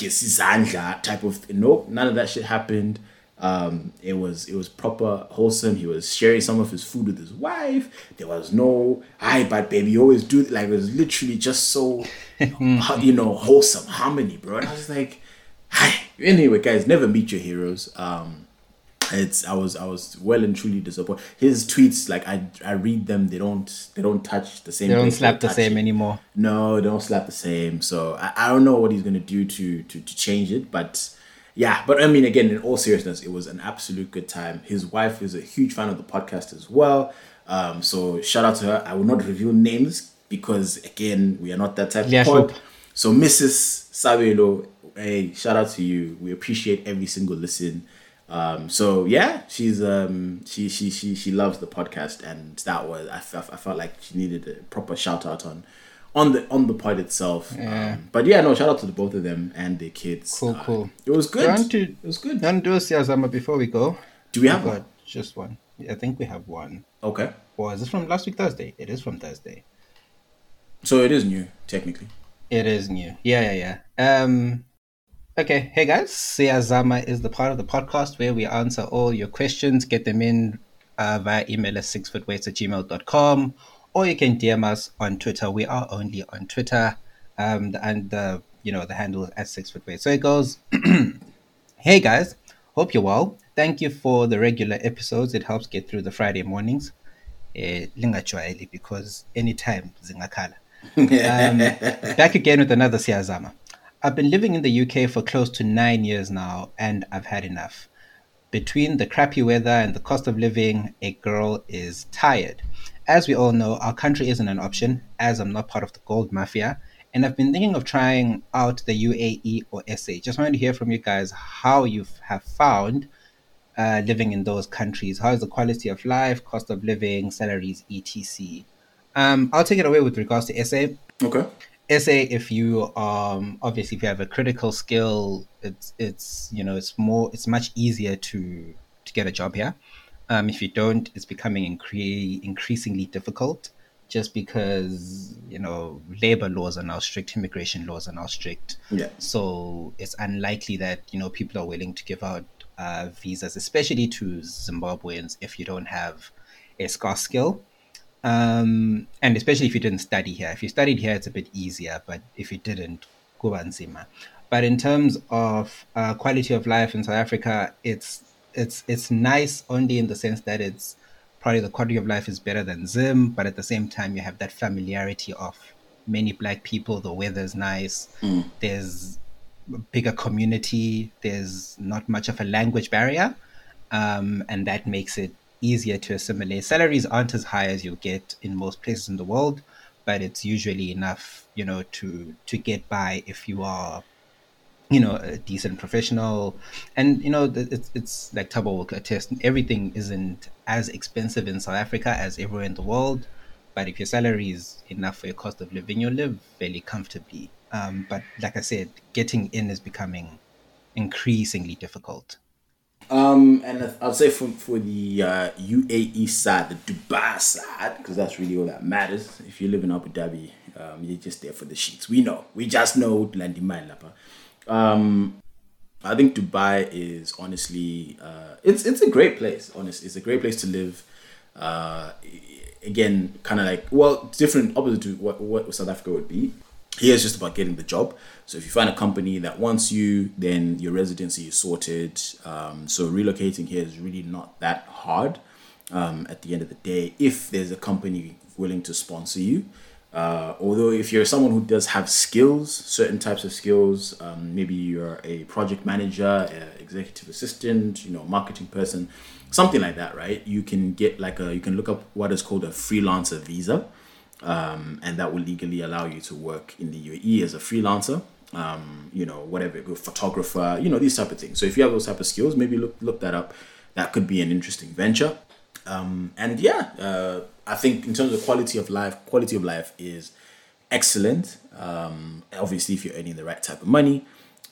type of. No, none of that shit happened. Um, it was it was proper wholesome. He was sharing some of his food with his wife. There was no "hi, but baby, you always do." Like it was literally just so, you know, wholesome harmony, bro. And I was like, "Hi." Anyway, guys, never meet your heroes. Um, it's I was I was well and truly disappointed. His tweets, like I I read them, they don't they don't touch the same. They don't slap the same it. anymore. No, they don't slap the same. So I, I don't know what he's gonna do to to to change it, but yeah, but I mean, again, in all seriousness, it was an absolute good time. His wife is a huge fan of the podcast as well. Um, so shout out to her. I will not reveal names because again, we are not that type yeah, of pod. So Mrs. Sabelo, hey, shout out to you. We appreciate every single listen. Um, so yeah, she's um, she she she she loves the podcast, and that was I felt I felt like she needed a proper shout out on on the on the pod itself. Yeah. Um, but yeah, no, shout out to the both of them and their kids. Cool, uh, cool. It was good. To, it was good. Don't do a Siyazama before we go. Do we have one? Just one. I think we have one. Okay. Or is this from last week Thursday? It is from Thursday. So it is new, technically. It is new. Yeah, yeah, yeah. Um Okay, hey guys, Siyazama is the part of the podcast where we answer all your questions, get them in uh, via email at sixfootwaits at gmail.com or you can DM us on Twitter. We are only on Twitter, um, and the you know the handle is at six foot weight. So it goes, hey guys, hope you're well. Thank you for the regular episodes. It helps get through the Friday mornings. Eh, because anytime zingakhala. um, back again with another Siyazama. I've been living in the UK for close to nine years now, and I've had enough. Between the crappy weather and the cost of living, a girl is tired. As we all know, our country isn't an option, as I'm not part of the gold mafia. And I've been thinking of trying out the UAE or SA. Just wanted to hear from you guys how you have found uh, living in those countries. How is the quality of life, cost of living, salaries, etc. Um, I'll take it away with regards to SA. Okay. SA, if you um obviously if you have a critical skill, it's it's you know it's more it's much easier to to get a job here. Um, if you don't, it's becoming incre- increasingly difficult just because, you know, labor laws are now strict, immigration laws are now strict. Yeah. So it's unlikely that, you know, people are willing to give out uh, visas, especially to Zimbabweans, if you don't have a scarce skill. Um, and especially if you didn't study here. If you studied here, it's a bit easier, but if you didn't, kubanzima. But in terms of uh, quality of life in South Africa, it's it's it's nice only in the sense that it's probably the quality of life is better than Zim, but at the same time you have that familiarity of many black people. The weather's nice. Mm. There's a bigger community. There's not much of a language barrier, um, and that makes it easier to assimilate. Salaries aren't as high as you'll get in most places in the world, but it's usually enough, you know, to to get by if you are you know a decent professional and you know it's, it's like Tabo will attest everything isn't as expensive in South Africa as everywhere in the world but if your salary is enough for your cost of living you'll live fairly comfortably um, but like I said getting in is becoming increasingly difficult um, and I'll say for, for the uh, UAE side, the Dubai side, because that's really all that matters. If you live in Abu Dhabi, Um, you're just there for the sheets. We know. We just know Landy Lapa. Um, I think Dubai is honestly, uh, it's it's a great place. Honestly, it's a great place to live. Uh, again, kind of like well, different opposite to what what South Africa would be. Here it's just about getting the job. So if you find a company that wants you, then your residency is sorted. Um, so relocating here is really not that hard. Um, at the end of the day, if there's a company willing to sponsor you, uh, although if you're someone who does have skills, certain types of skills, um, maybe you're a project manager, executive assistant, you know, marketing person, something like that, right? You can get like a, you can look up what is called a freelancer visa, um, and that will legally allow you to work in the UAE as a freelancer. Um, you know, whatever, photographer, you know, these type of things. So if you have those type of skills, maybe look look that up. That could be an interesting venture. Um, and yeah, uh, I think in terms of quality of life, quality of life is excellent. Um, obviously, if you're earning the right type of money.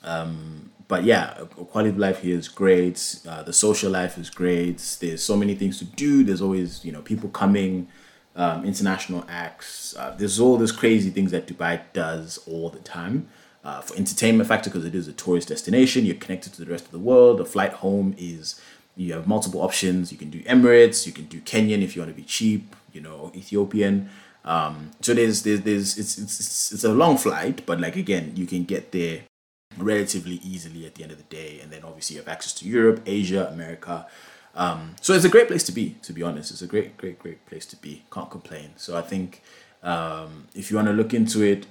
Um, but yeah, quality of life here is great. Uh, the social life is great. There's so many things to do. There's always you know people coming, um, international acts. Uh, there's all these crazy things that Dubai does all the time. Uh, for entertainment factor, because it is a tourist destination, you're connected to the rest of the world. The flight home is you have multiple options. You can do Emirates, you can do Kenyan if you want to be cheap you know Ethiopian. Um, so there's there's there's it's, it's it's a long flight, but like again, you can get there relatively easily at the end of the day, and then obviously you have access to Europe, Asia, America. Um, so it's a great place to be. To be honest, it's a great great great place to be. Can't complain. So I think um, if you want to look into it,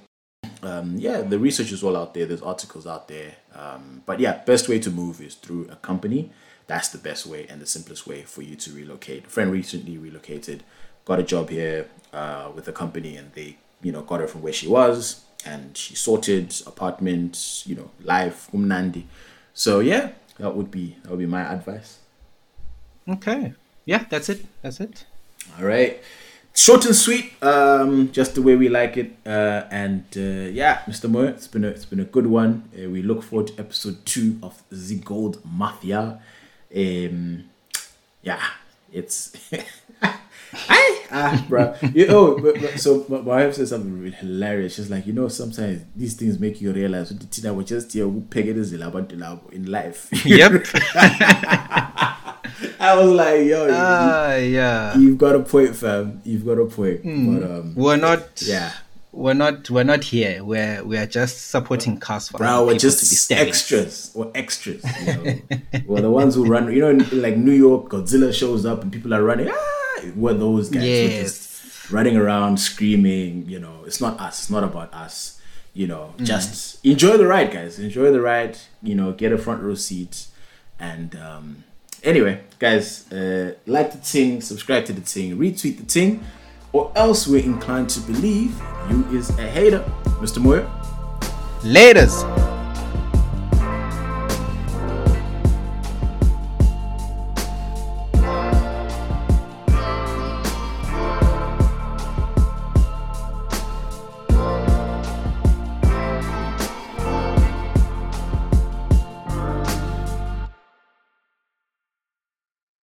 um, yeah, the research is all out there. There's articles out there. Um, but yeah, best way to move is through a company. That's the best way and the simplest way for you to relocate. A friend recently relocated got a job here uh, with a company and they you know got her from where she was and she sorted apartments, you know life umnandi. So yeah that would be that would be my advice. Okay. Yeah that's it. That's it. All right. Short and sweet um just the way we like it uh and uh yeah mr moore it's been a it's been a good one. Uh, we look forward to episode two of the gold mafia um yeah it's ah, bro. You know, but, but, so my wife said something really hilarious. She's like, you know, sometimes these things make you realize the was just here who peg it is in life. Yep. I was like, yo, uh, you, yeah, you've got a point, fam. You've got a point. Mm. But um, we're not. Yeah. We're not. We're not here. We're we are just supporting cars for bro. We're just extras. We're extras. You know? we're the ones who run. You know, like New York, Godzilla shows up and people are running. Ah! were those guys yes. just running around screaming. You know, it's not us. It's not about us. You know, mm. just enjoy the ride, guys. Enjoy the ride. You know, get a front row seat. And um, anyway, guys, uh, like the thing, subscribe to the thing, retweet the thing, or else we're inclined to believe you is a hater, Mr. Moyer. Laters.